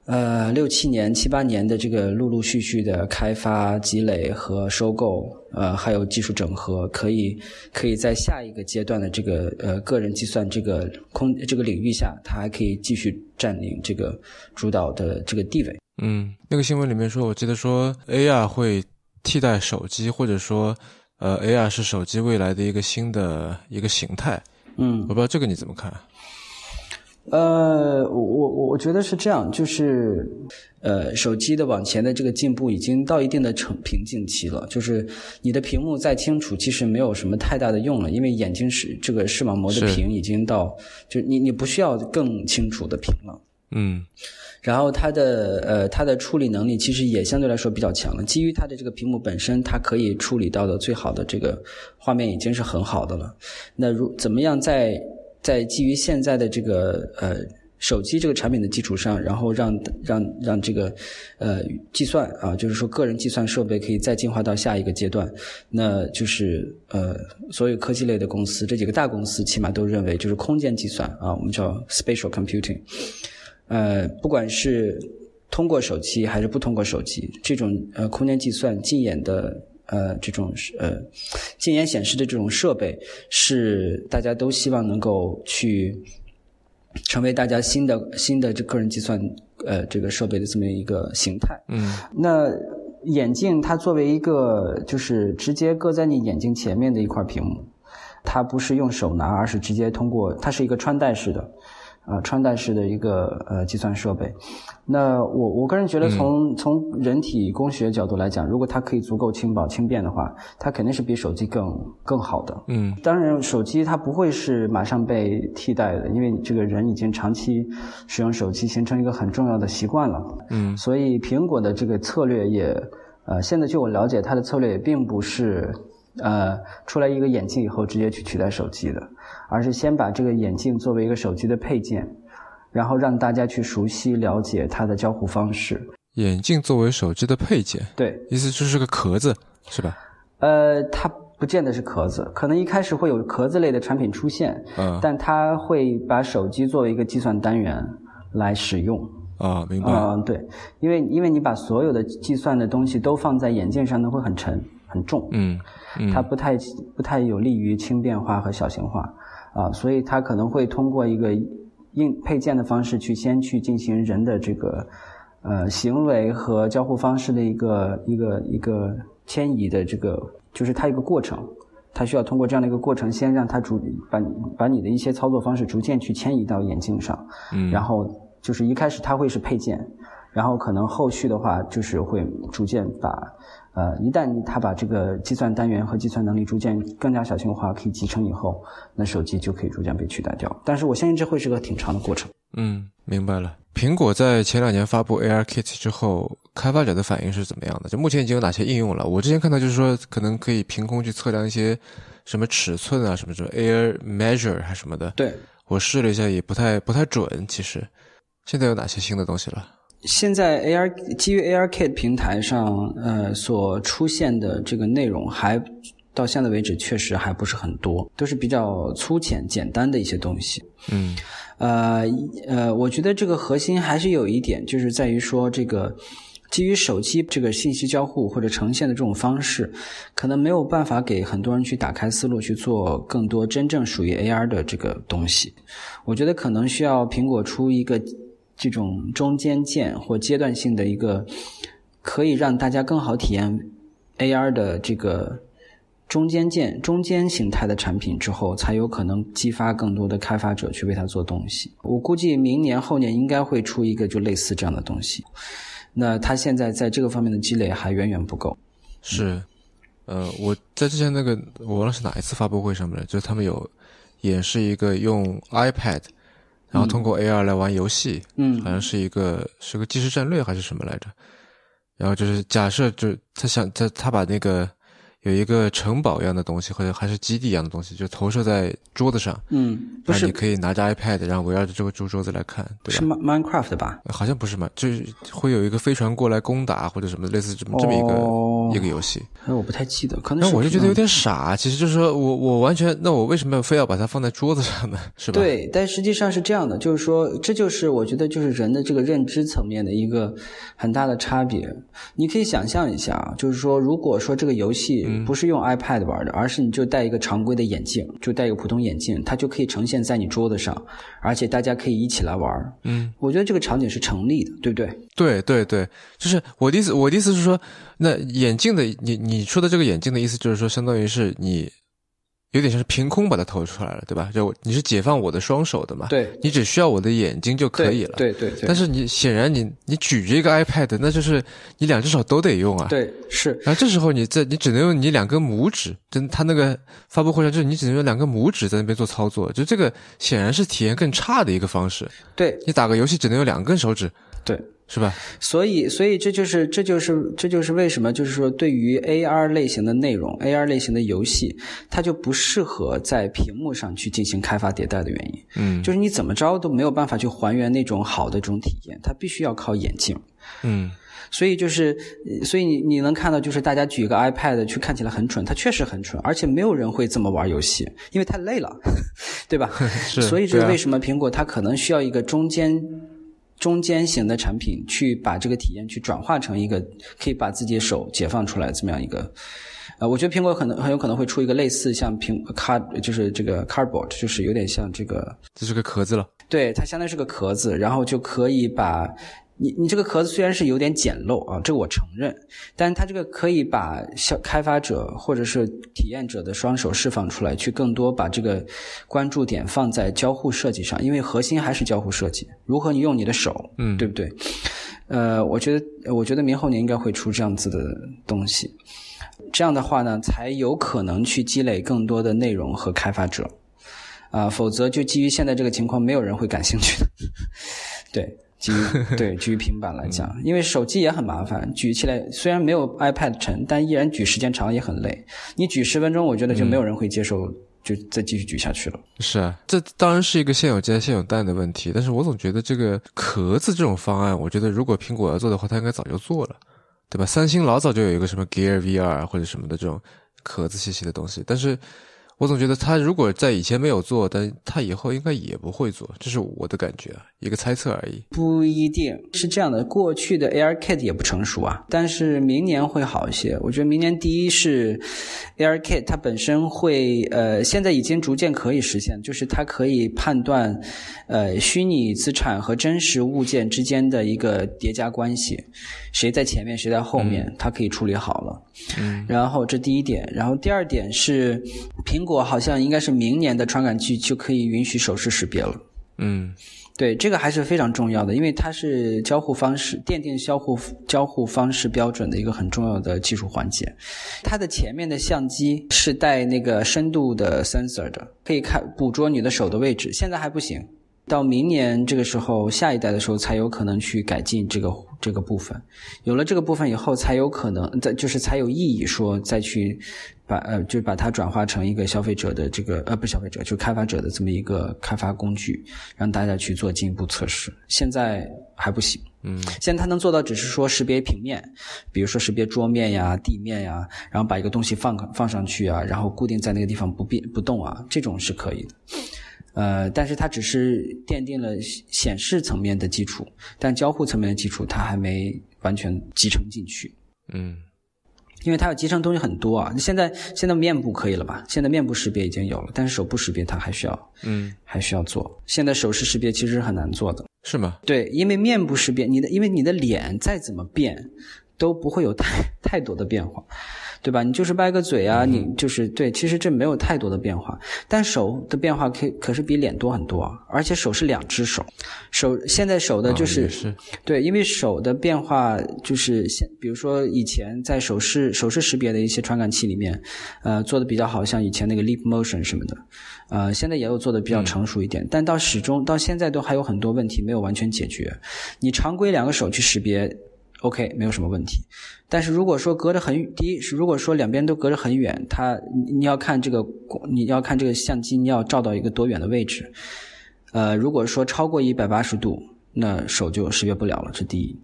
呃六七年、七八年的这个陆陆续续的开发积累和收购，呃，还有技术整合，可以可以在下一个阶段的这个呃个人计算这个空这个领域下，它还可以继续占领这个主导的这个地位。嗯，那个新闻里面说，我记得说 AR 会替代手机，或者说，呃，AR 是手机未来的一个新的一个形态。嗯，我不知道这个你怎么看？呃，我我我觉得是这样，就是，呃，手机的往前的这个进步已经到一定的成瓶颈期了。就是你的屏幕再清楚，其实没有什么太大的用了，因为眼睛是这个视网膜的屏已经到，就你你不需要更清楚的屏了。嗯。然后它的呃它的处理能力其实也相对来说比较强了。基于它的这个屏幕本身，它可以处理到的最好的这个画面已经是很好的了。那如怎么样在在基于现在的这个呃手机这个产品的基础上，然后让让让这个呃计算啊，就是说个人计算设备可以再进化到下一个阶段，那就是呃所有科技类的公司这几个大公司起码都认为就是空间计算啊，我们叫 spatial computing。呃，不管是通过手机还是不通过手机，这种呃空间计算近眼的呃这种呃近眼显示的这种设备，是大家都希望能够去成为大家新的新的这个人计算呃这个设备的这么一个形态。嗯，那眼镜它作为一个就是直接搁在你眼睛前面的一块屏幕，它不是用手拿，而是直接通过，它是一个穿戴式的。呃，穿戴式的一个呃计算设备，那我我个人觉得，从从人体工学角度来讲，如果它可以足够轻薄轻便的话，它肯定是比手机更更好的。嗯，当然，手机它不会是马上被替代的，因为这个人已经长期使用手机，形成一个很重要的习惯了。嗯，所以苹果的这个策略也，呃，现在据我了解，它的策略也并不是。呃，出来一个眼镜以后直接去取代手机的，而是先把这个眼镜作为一个手机的配件，然后让大家去熟悉了解它的交互方式。眼镜作为手机的配件，对，意思就是个壳子，是吧？呃，它不见得是壳子，可能一开始会有壳子类的产品出现，嗯但它会把手机作为一个计算单元来使用。啊，明白。嗯，对，因为因为你把所有的计算的东西都放在眼镜上，呢，会很沉很重，嗯嗯。它不太不太有利于轻便化和小型化。啊，所以它可能会通过一个硬配件的方式去先去进行人的这个呃行为和交互方式的一个一个一个迁移的这个，就是它一个过程。它需要通过这样的一个过程，先让它逐把把你的一些操作方式逐渐去迁移到眼镜上，嗯，然后就是一开始它会是配件，然后可能后续的话就是会逐渐把，呃，一旦它把这个计算单元和计算能力逐渐更加小型化，可以集成以后，那手机就可以逐渐被取代掉。但是我相信这会是个挺长的过程。嗯，明白了。苹果在前两年发布 AR Kit 之后，开发者的反应是怎么样的？就目前已经有哪些应用了？我之前看到就是说，可能可以凭空去测量一些什么尺寸啊，什么什么 Air Measure 还什么的。对，我试了一下，也不太不太准。其实，现在有哪些新的东西了？现在 AR 基于 ARKit 平台上，呃，所出现的这个内容还到现在为止确实还不是很多，都是比较粗浅、简单的一些东西。嗯呃呃，我觉得这个核心还是有一点，就是在于说这个基于手机这个信息交互或者呈现的这种方式，可能没有办法给很多人去打开思路去做更多真正属于 AR 的这个东西。我觉得可能需要苹果出一个这种中间件或阶段性的一个，可以让大家更好体验 AR 的这个。中间件、中间形态的产品之后，才有可能激发更多的开发者去为它做东西。我估计明年后年应该会出一个就类似这样的东西。那它现在在这个方面的积累还远远不够。是，呃，我在之前那个我忘了是哪一次发布会上面，就他们有演示一个用 iPad，然后通过 AR 来玩游戏，嗯好像是一个是个即时战略还是什么来着？然后就是假设就他想他他把那个。有一个城堡一样的东西，或者还是基地一样的东西，就投射在桌子上。嗯，不是，你可以拿着 iPad，然后围绕着这个桌桌子来看，对吧？是 Minecraft 吧？好像不是嘛，就是会有一个飞船过来攻打或者什么类似这么这么一个、哦、一个游戏。哎，我不太记得，可能。那我就觉得有点傻。其实就是说我我完全，那我为什么非要把它放在桌子上呢？是吧？对，但实际上是这样的，就是说，这就是我觉得就是人的这个认知层面的一个很大的差别。你可以想象一下啊，就是说，如果说这个游戏不是用 iPad 玩的，而是你就戴一个常规的眼镜，就戴一个普通眼镜，它就可以呈现在你桌子上，而且大家可以一起来玩。嗯，我觉得这个场景是成立的，对不对？对对对，就是我的意思，我的意思是说，那眼镜的你你说的这个眼镜的意思，就是说，相当于是你有点像是凭空把它投出来了，对吧？就你是解放我的双手的嘛？对，你只需要我的眼睛就可以了。对对对。但是你显然你你举着一个 iPad，那就是你两只手都得用啊。对，是。然后这时候你在你只能用你两根拇指，真他那个发布会上就是你只能用两根拇指在那边做操作，就这个显然是体验更差的一个方式。对，你打个游戏只能用两根手指。对。是吧？所以，所以这就是，这就是，这就是为什么，就是说，对于 AR 类型的内容，AR 类型的游戏，它就不适合在屏幕上去进行开发迭代的原因。嗯，就是你怎么着都没有办法去还原那种好的这种体验，它必须要靠眼镜。嗯，所以就是，所以你你能看到，就是大家举一个 iPad 去看起来很蠢，它确实很蠢，而且没有人会这么玩游戏，因为太累了，对吧？是。所以这是为什么苹果它可能需要一个中间。中间型的产品去把这个体验去转化成一个可以把自己的手解放出来这么样一个，呃，我觉得苹果可能很有可能会出一个类似像苹 card 就是这个 cardboard 就是有点像这个，这是个壳子了，对，它相当于是个壳子，然后就可以把。你你这个壳子虽然是有点简陋啊，这个我承认，但是它这个可以把小开发者或者是体验者的双手释放出来，去更多把这个关注点放在交互设计上，因为核心还是交互设计，如何你用你的手，嗯，对不对？呃，我觉得我觉得明后年应该会出这样子的东西，这样的话呢，才有可能去积累更多的内容和开发者，啊，否则就基于现在这个情况，没有人会感兴趣的，对。基于 对基于平板来讲，因为手机也很麻烦，举起来虽然没有 iPad 沉，但依然举时间长也很累。你举十分钟，我觉得就没有人会接受就再继续举下去了。是啊，这当然是一个现有鸡现有蛋的问题，但是我总觉得这个壳子这种方案，我觉得如果苹果要做的话，它应该早就做了，对吧？三星老早就有一个什么 Gear VR 或者什么的这种壳子兮兮的东西，但是。我总觉得他如果在以前没有做，但他以后应该也不会做，这是我的感觉，一个猜测而已。不一定是这样的，过去的 ARKit 也不成熟啊，但是明年会好一些。我觉得明年第一是 ARKit 它本身会，呃，现在已经逐渐可以实现，就是它可以判断，呃，虚拟资产和真实物件之间的一个叠加关系，谁在前面谁在后面，它可以处理好了。嗯，然后这第一点，然后第二点是苹果好像应该是明年的传感器就可以允许手势识别了。嗯，对，这个还是非常重要的，因为它是交互方式奠定交互交互方式标准的一个很重要的技术环节。它的前面的相机是带那个深度的 sensor 的，可以看捕捉你的手的位置，现在还不行。到明年这个时候，下一代的时候才有可能去改进这个这个部分。有了这个部分以后，才有可能再就是才有意义说再去把呃就把它转化成一个消费者的这个呃不消费者就开发者的这么一个开发工具，让大家去做进一步测试。现在还不行，嗯，现在它能做到只是说识别平面，比如说识别桌面呀、地面呀，然后把一个东西放放上去啊，然后固定在那个地方不变不动啊，这种是可以的。呃，但是它只是奠定了显示层面的基础，但交互层面的基础它还没完全集成进去。嗯，因为它要集成东西很多啊。现在现在面部可以了吧？现在面部识别已经有了，但是手部识别它还需要，嗯，还需要做。现在手势识别其实是很难做的，是吗？对，因为面部识别，你的因为你的脸再怎么变，都不会有太 太多的变化。对吧？你就是掰个嘴啊，你就是对，其实这没有太多的变化，但手的变化可可是比脸多很多啊！而且手是两只手，手现在手的就是对，因为手的变化就是现，比如说以前在手势手势识别的一些传感器里面，呃，做的比较好，像以前那个 Leap Motion 什么的，呃，现在也有做的比较成熟一点，但到始终到现在都还有很多问题没有完全解决。你常规两个手去识别，OK，没有什么问题。但是如果说隔着很第一是如果说两边都隔着很远，它你要看这个你要看这个相机你要照到一个多远的位置，呃，如果说超过一百八十度，那手就识别不了了，这第一。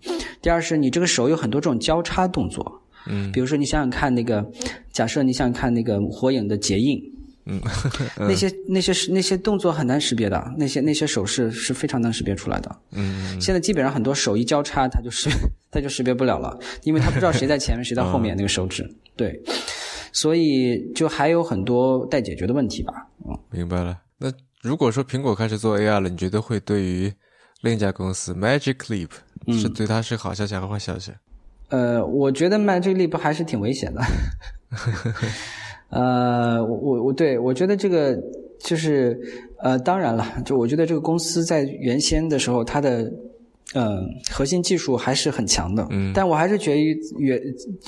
第二是你这个手有很多这种交叉动作，嗯，比如说你想想看那个，假设你想想看那个火影的结印。嗯，那些那些那些动作很难识别的，那些那些手势是非常难识别出来的。嗯，现在基本上很多手一交叉，它就识它就识别不了了，因为它不知道谁在前面谁在后面那个手指。对，所以就还有很多待解决的问题吧。嗯，明白了。那如果说苹果开始做 AR 了，你觉得会对于另一家公司 Magic Leap 是对它是好消息还是坏消息？呃，我觉得 Magic Leap 还是挺危险的。呃，我我我对我觉得这个就是呃，当然了，就我觉得这个公司在原先的时候，它的呃核心技术还是很强的，嗯，但我还是觉于原，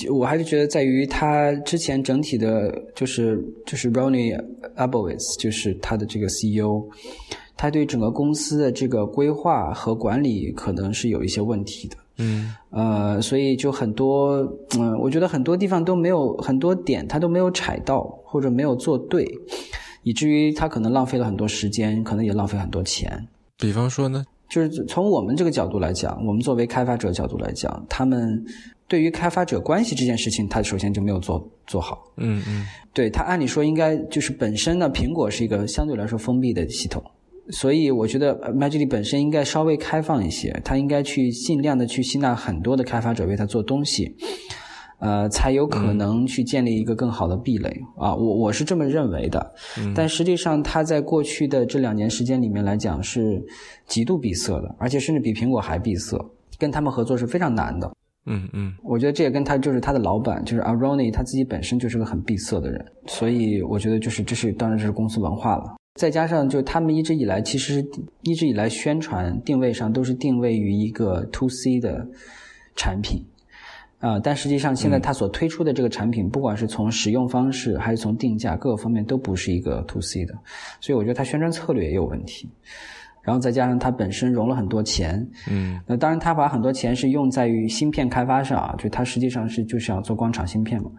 我还是觉得在于它之前整体的，就是就是 Ronnie Abowitz，就是他的这个 CEO，他对整个公司的这个规划和管理可能是有一些问题的。嗯，呃，所以就很多，嗯，我觉得很多地方都没有很多点，他都没有踩到或者没有做对，以至于他可能浪费了很多时间，可能也浪费很多钱。比方说呢，就是从我们这个角度来讲，我们作为开发者角度来讲，他们对于开发者关系这件事情，他首先就没有做做好。嗯嗯，对他按理说应该就是本身呢，苹果是一个相对来说封闭的系统。所以我觉得 Magic 本身应该稍微开放一些，它应该去尽量的去吸纳很多的开发者为它做东西，呃，才有可能去建立一个更好的壁垒啊。我我是这么认为的，但实际上它在过去的这两年时间里面来讲是极度闭塞的，而且甚至比苹果还闭塞，跟他们合作是非常难的。嗯嗯，我觉得这也跟他就是他的老板就是 Aroni 他自己本身就是个很闭塞的人，所以我觉得就是这是当然这是公司文化了。再加上，就他们一直以来，其实一直以来宣传定位上都是定位于一个 to C 的产品，啊，但实际上现在他所推出的这个产品，不管是从使用方式还是从定价各个方面，都不是一个 to C 的，所以我觉得他宣传策略也有问题。然后再加上它本身融了很多钱，嗯，那当然它把很多钱是用在于芯片开发上啊，就它实际上是就是要做光场芯片嘛。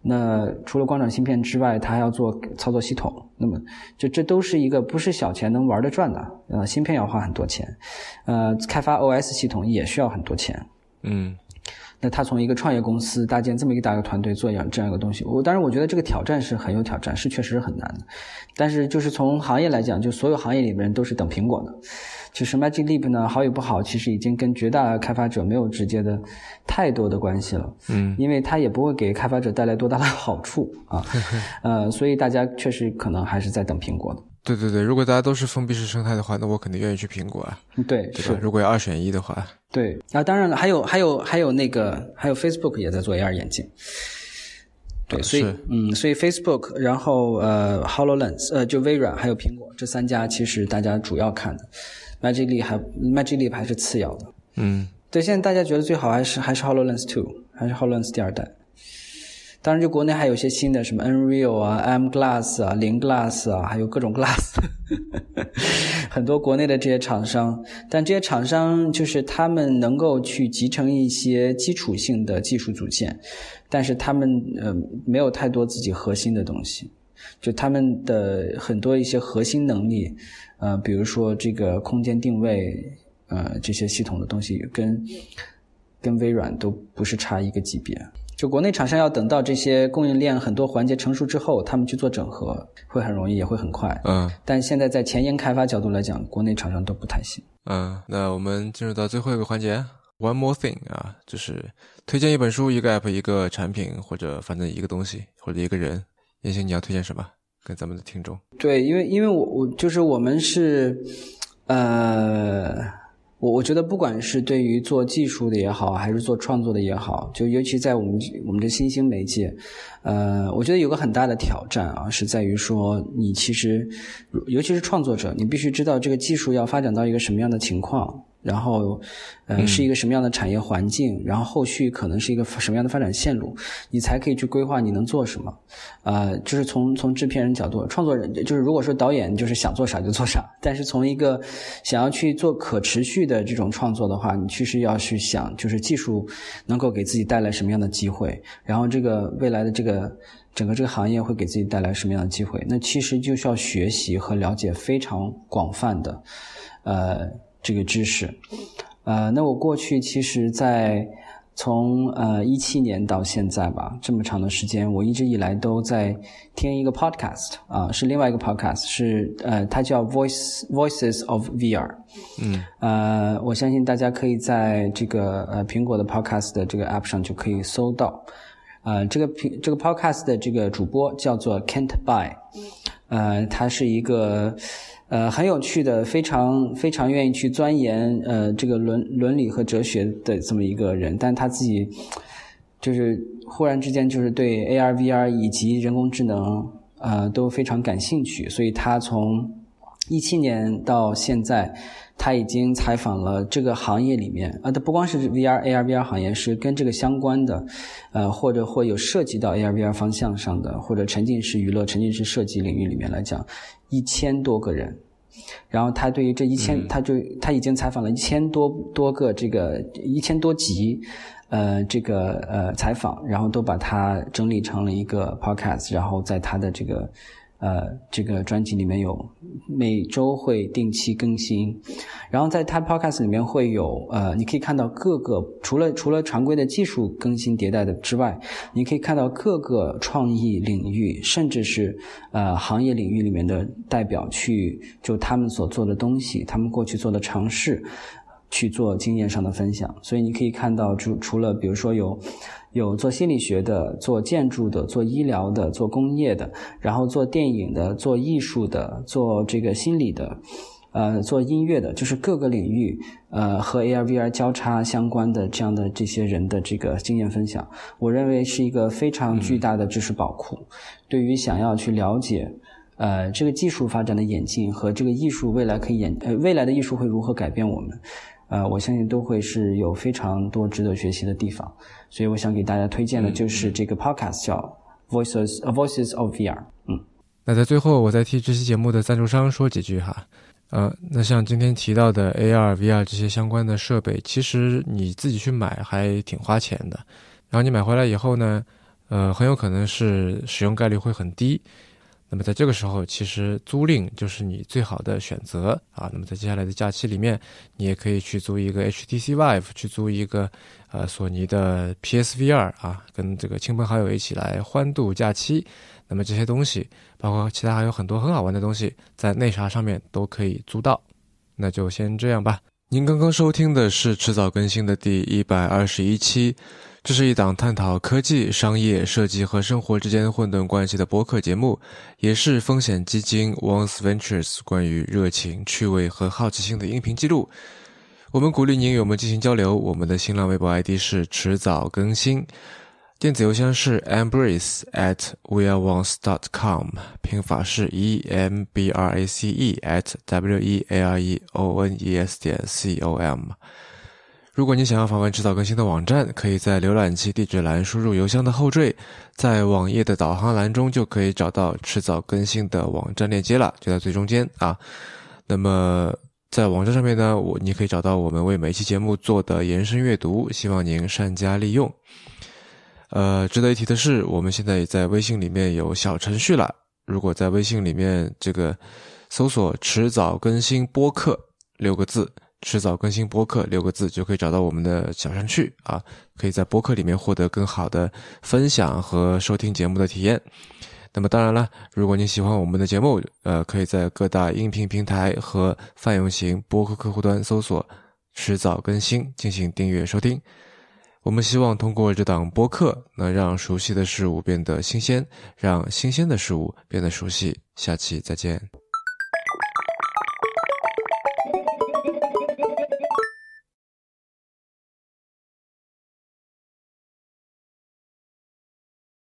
那除了光场芯片之外，它还要做操作系统，那么这这都是一个不是小钱能玩得转的。呃，芯片要花很多钱，呃，开发 OS 系统也需要很多钱。嗯，那他从一个创业公司搭建这么一个大个团队做样这样一个东西，我当然我觉得这个挑战是很有挑战，是确实是很难的。但是就是从行业来讲，就所有行业里面都是等苹果的。就是 Magic Leap 呢，好与不好，其实已经跟绝大开发者没有直接的太多的关系了。嗯，因为它也不会给开发者带来多大的 好处啊。呃，所以大家确实可能还是在等苹果的。对对对，如果大家都是封闭式生态的话，那我肯定愿意去苹果啊。对，对是？如果要二选一的话，对啊，当然了，还有还有还有那个还有 Facebook 也在做 AR 眼镜。对，所以嗯，所以 Facebook，然后呃 HoloLens，呃就微软还有苹果这三家，其实大家主要看的，Magic Leap 还 Magic Leap 还是次要的。嗯，对，现在大家觉得最好还是还是 Hololens Two，还是 Hololens 第二代。当然，就国内还有一些新的，什么 Nreal 啊、M Glass 啊、零 Glass 啊，还有各种 Glass，很多国内的这些厂商。但这些厂商就是他们能够去集成一些基础性的技术组件，但是他们呃没有太多自己核心的东西。就他们的很多一些核心能力，呃，比如说这个空间定位，呃，这些系统的东西跟跟微软都不是差一个级别。就国内厂商要等到这些供应链很多环节成熟之后，他们去做整合会很容易，也会很快。嗯但现在在前沿开发角度来讲，国内厂商都不太行。嗯，那我们进入到最后一个环节，One More Thing 啊，就是推荐一本书、一个 app、一个产品，或者反正一个东西或者一个人。叶星，你要推荐什么？跟咱们的听众。对，因为因为我我就是我们是，呃，我我觉得不管是对于做技术的也好，还是做创作的也好，就尤其在我们我们的新兴媒介，呃，我觉得有个很大的挑战啊，是在于说你其实，尤其是创作者，你必须知道这个技术要发展到一个什么样的情况。然后，呃，是一个什么样的产业环境？然后后续可能是一个什么样的发展线路？你才可以去规划你能做什么。呃，就是从从制片人角度，创作人就是如果说导演就是想做啥就做啥，但是从一个想要去做可持续的这种创作的话，你其实要去想，就是技术能够给自己带来什么样的机会，然后这个未来的这个整个这个行业会给自己带来什么样的机会？那其实就需要学习和了解非常广泛的，呃。这个知识，呃，那我过去其实，在从呃一七年到现在吧，这么长的时间，我一直以来都在听一个 podcast 啊，是另外一个 podcast，是呃，它叫 Voice Voices of VR，嗯，呃，我相信大家可以在这个呃苹果的 podcast 的这个 app 上就可以搜到，呃，这个苹这个 podcast 的这个主播叫做 Kent By，呃，他是一个。呃，很有趣的，非常非常愿意去钻研呃这个伦伦理和哲学的这么一个人，但他自己就是忽然之间就是对 AR、VR 以及人工智能呃都非常感兴趣，所以他从一七年到现在，他已经采访了这个行业里面啊，他不光是 VR、AR、VR 行业，是跟这个相关的，呃，或者或有涉及到 AR、VR 方向上的，或者沉浸式娱乐、沉浸式设计领域里面来讲。一千多个人，然后他对于这一千，他就他已经采访了一千多多个这个一千多集，呃，这个呃采访，然后都把它整理成了一个 podcast，然后在他的这个。呃，这个专辑里面有每周会定期更新，然后在他 podcast 里面会有呃，你可以看到各个除了除了常规的技术更新迭代的之外，你可以看到各个创意领域，甚至是呃行业领域里面的代表去就他们所做的东西，他们过去做的尝试。去做经验上的分享，所以你可以看到，除除了比如说有有做心理学的、做建筑的、做医疗的、做工业的，然后做电影的、做艺术的、做这个心理的，呃，做音乐的，就是各个领域呃和 AR、VR 交叉相关的这样的这些人的这个经验分享，我认为是一个非常巨大的知识宝库。对于想要去了解呃这个技术发展的演进和这个艺术未来可以演呃未来的艺术会如何改变我们。呃，我相信都会是有非常多值得学习的地方，所以我想给大家推荐的就是这个 podcast 叫 Voices Voices of VR。嗯，那在最后，我再替这期节目的赞助商说几句哈。呃，那像今天提到的 AR、VR 这些相关的设备，其实你自己去买还挺花钱的。然后你买回来以后呢，呃，很有可能是使用概率会很低。那么在这个时候，其实租赁就是你最好的选择啊。那么在接下来的假期里面，你也可以去租一个 HTC Vive，去租一个呃索尼的 PSVR 啊，跟这个亲朋好友一起来欢度假期。那么这些东西，包括其他还有很多很好玩的东西，在内啥上面都可以租到。那就先这样吧。您刚刚收听的是迟早更新的第一百二十一期。这是一档探讨科技、商业、设计和生活之间混沌关系的播客节目，也是风险基金 Once Ventures 关于热情、趣味和好奇心的音频记录。我们鼓励您与我们进行交流。我们的新浪微博 ID 是迟早更新，电子邮箱是 embrace at weareones.com，拼法是 e m b r a c e at w e a r e o n e s 点 c o m。如果你想要访问迟早更新的网站，可以在浏览器地址栏输入邮箱的后缀，在网页的导航栏中就可以找到迟早更新的网站链接了，就在最中间啊。那么在网站上面呢，我你可以找到我们为每期节目做的延伸阅读，希望您善加利用。呃，值得一提的是，我们现在也在微信里面有小程序了。如果在微信里面这个搜索“迟早更新播客”六个字。迟早更新播客六个字就可以找到我们的小程序啊，可以在播客里面获得更好的分享和收听节目的体验。那么当然了，如果你喜欢我们的节目，呃，可以在各大音频平台和泛用型播客客户端搜索“迟早更新”进行订阅收听。我们希望通过这档播客，能让熟悉的事物变得新鲜，让新鲜的事物变得熟悉。下期再见。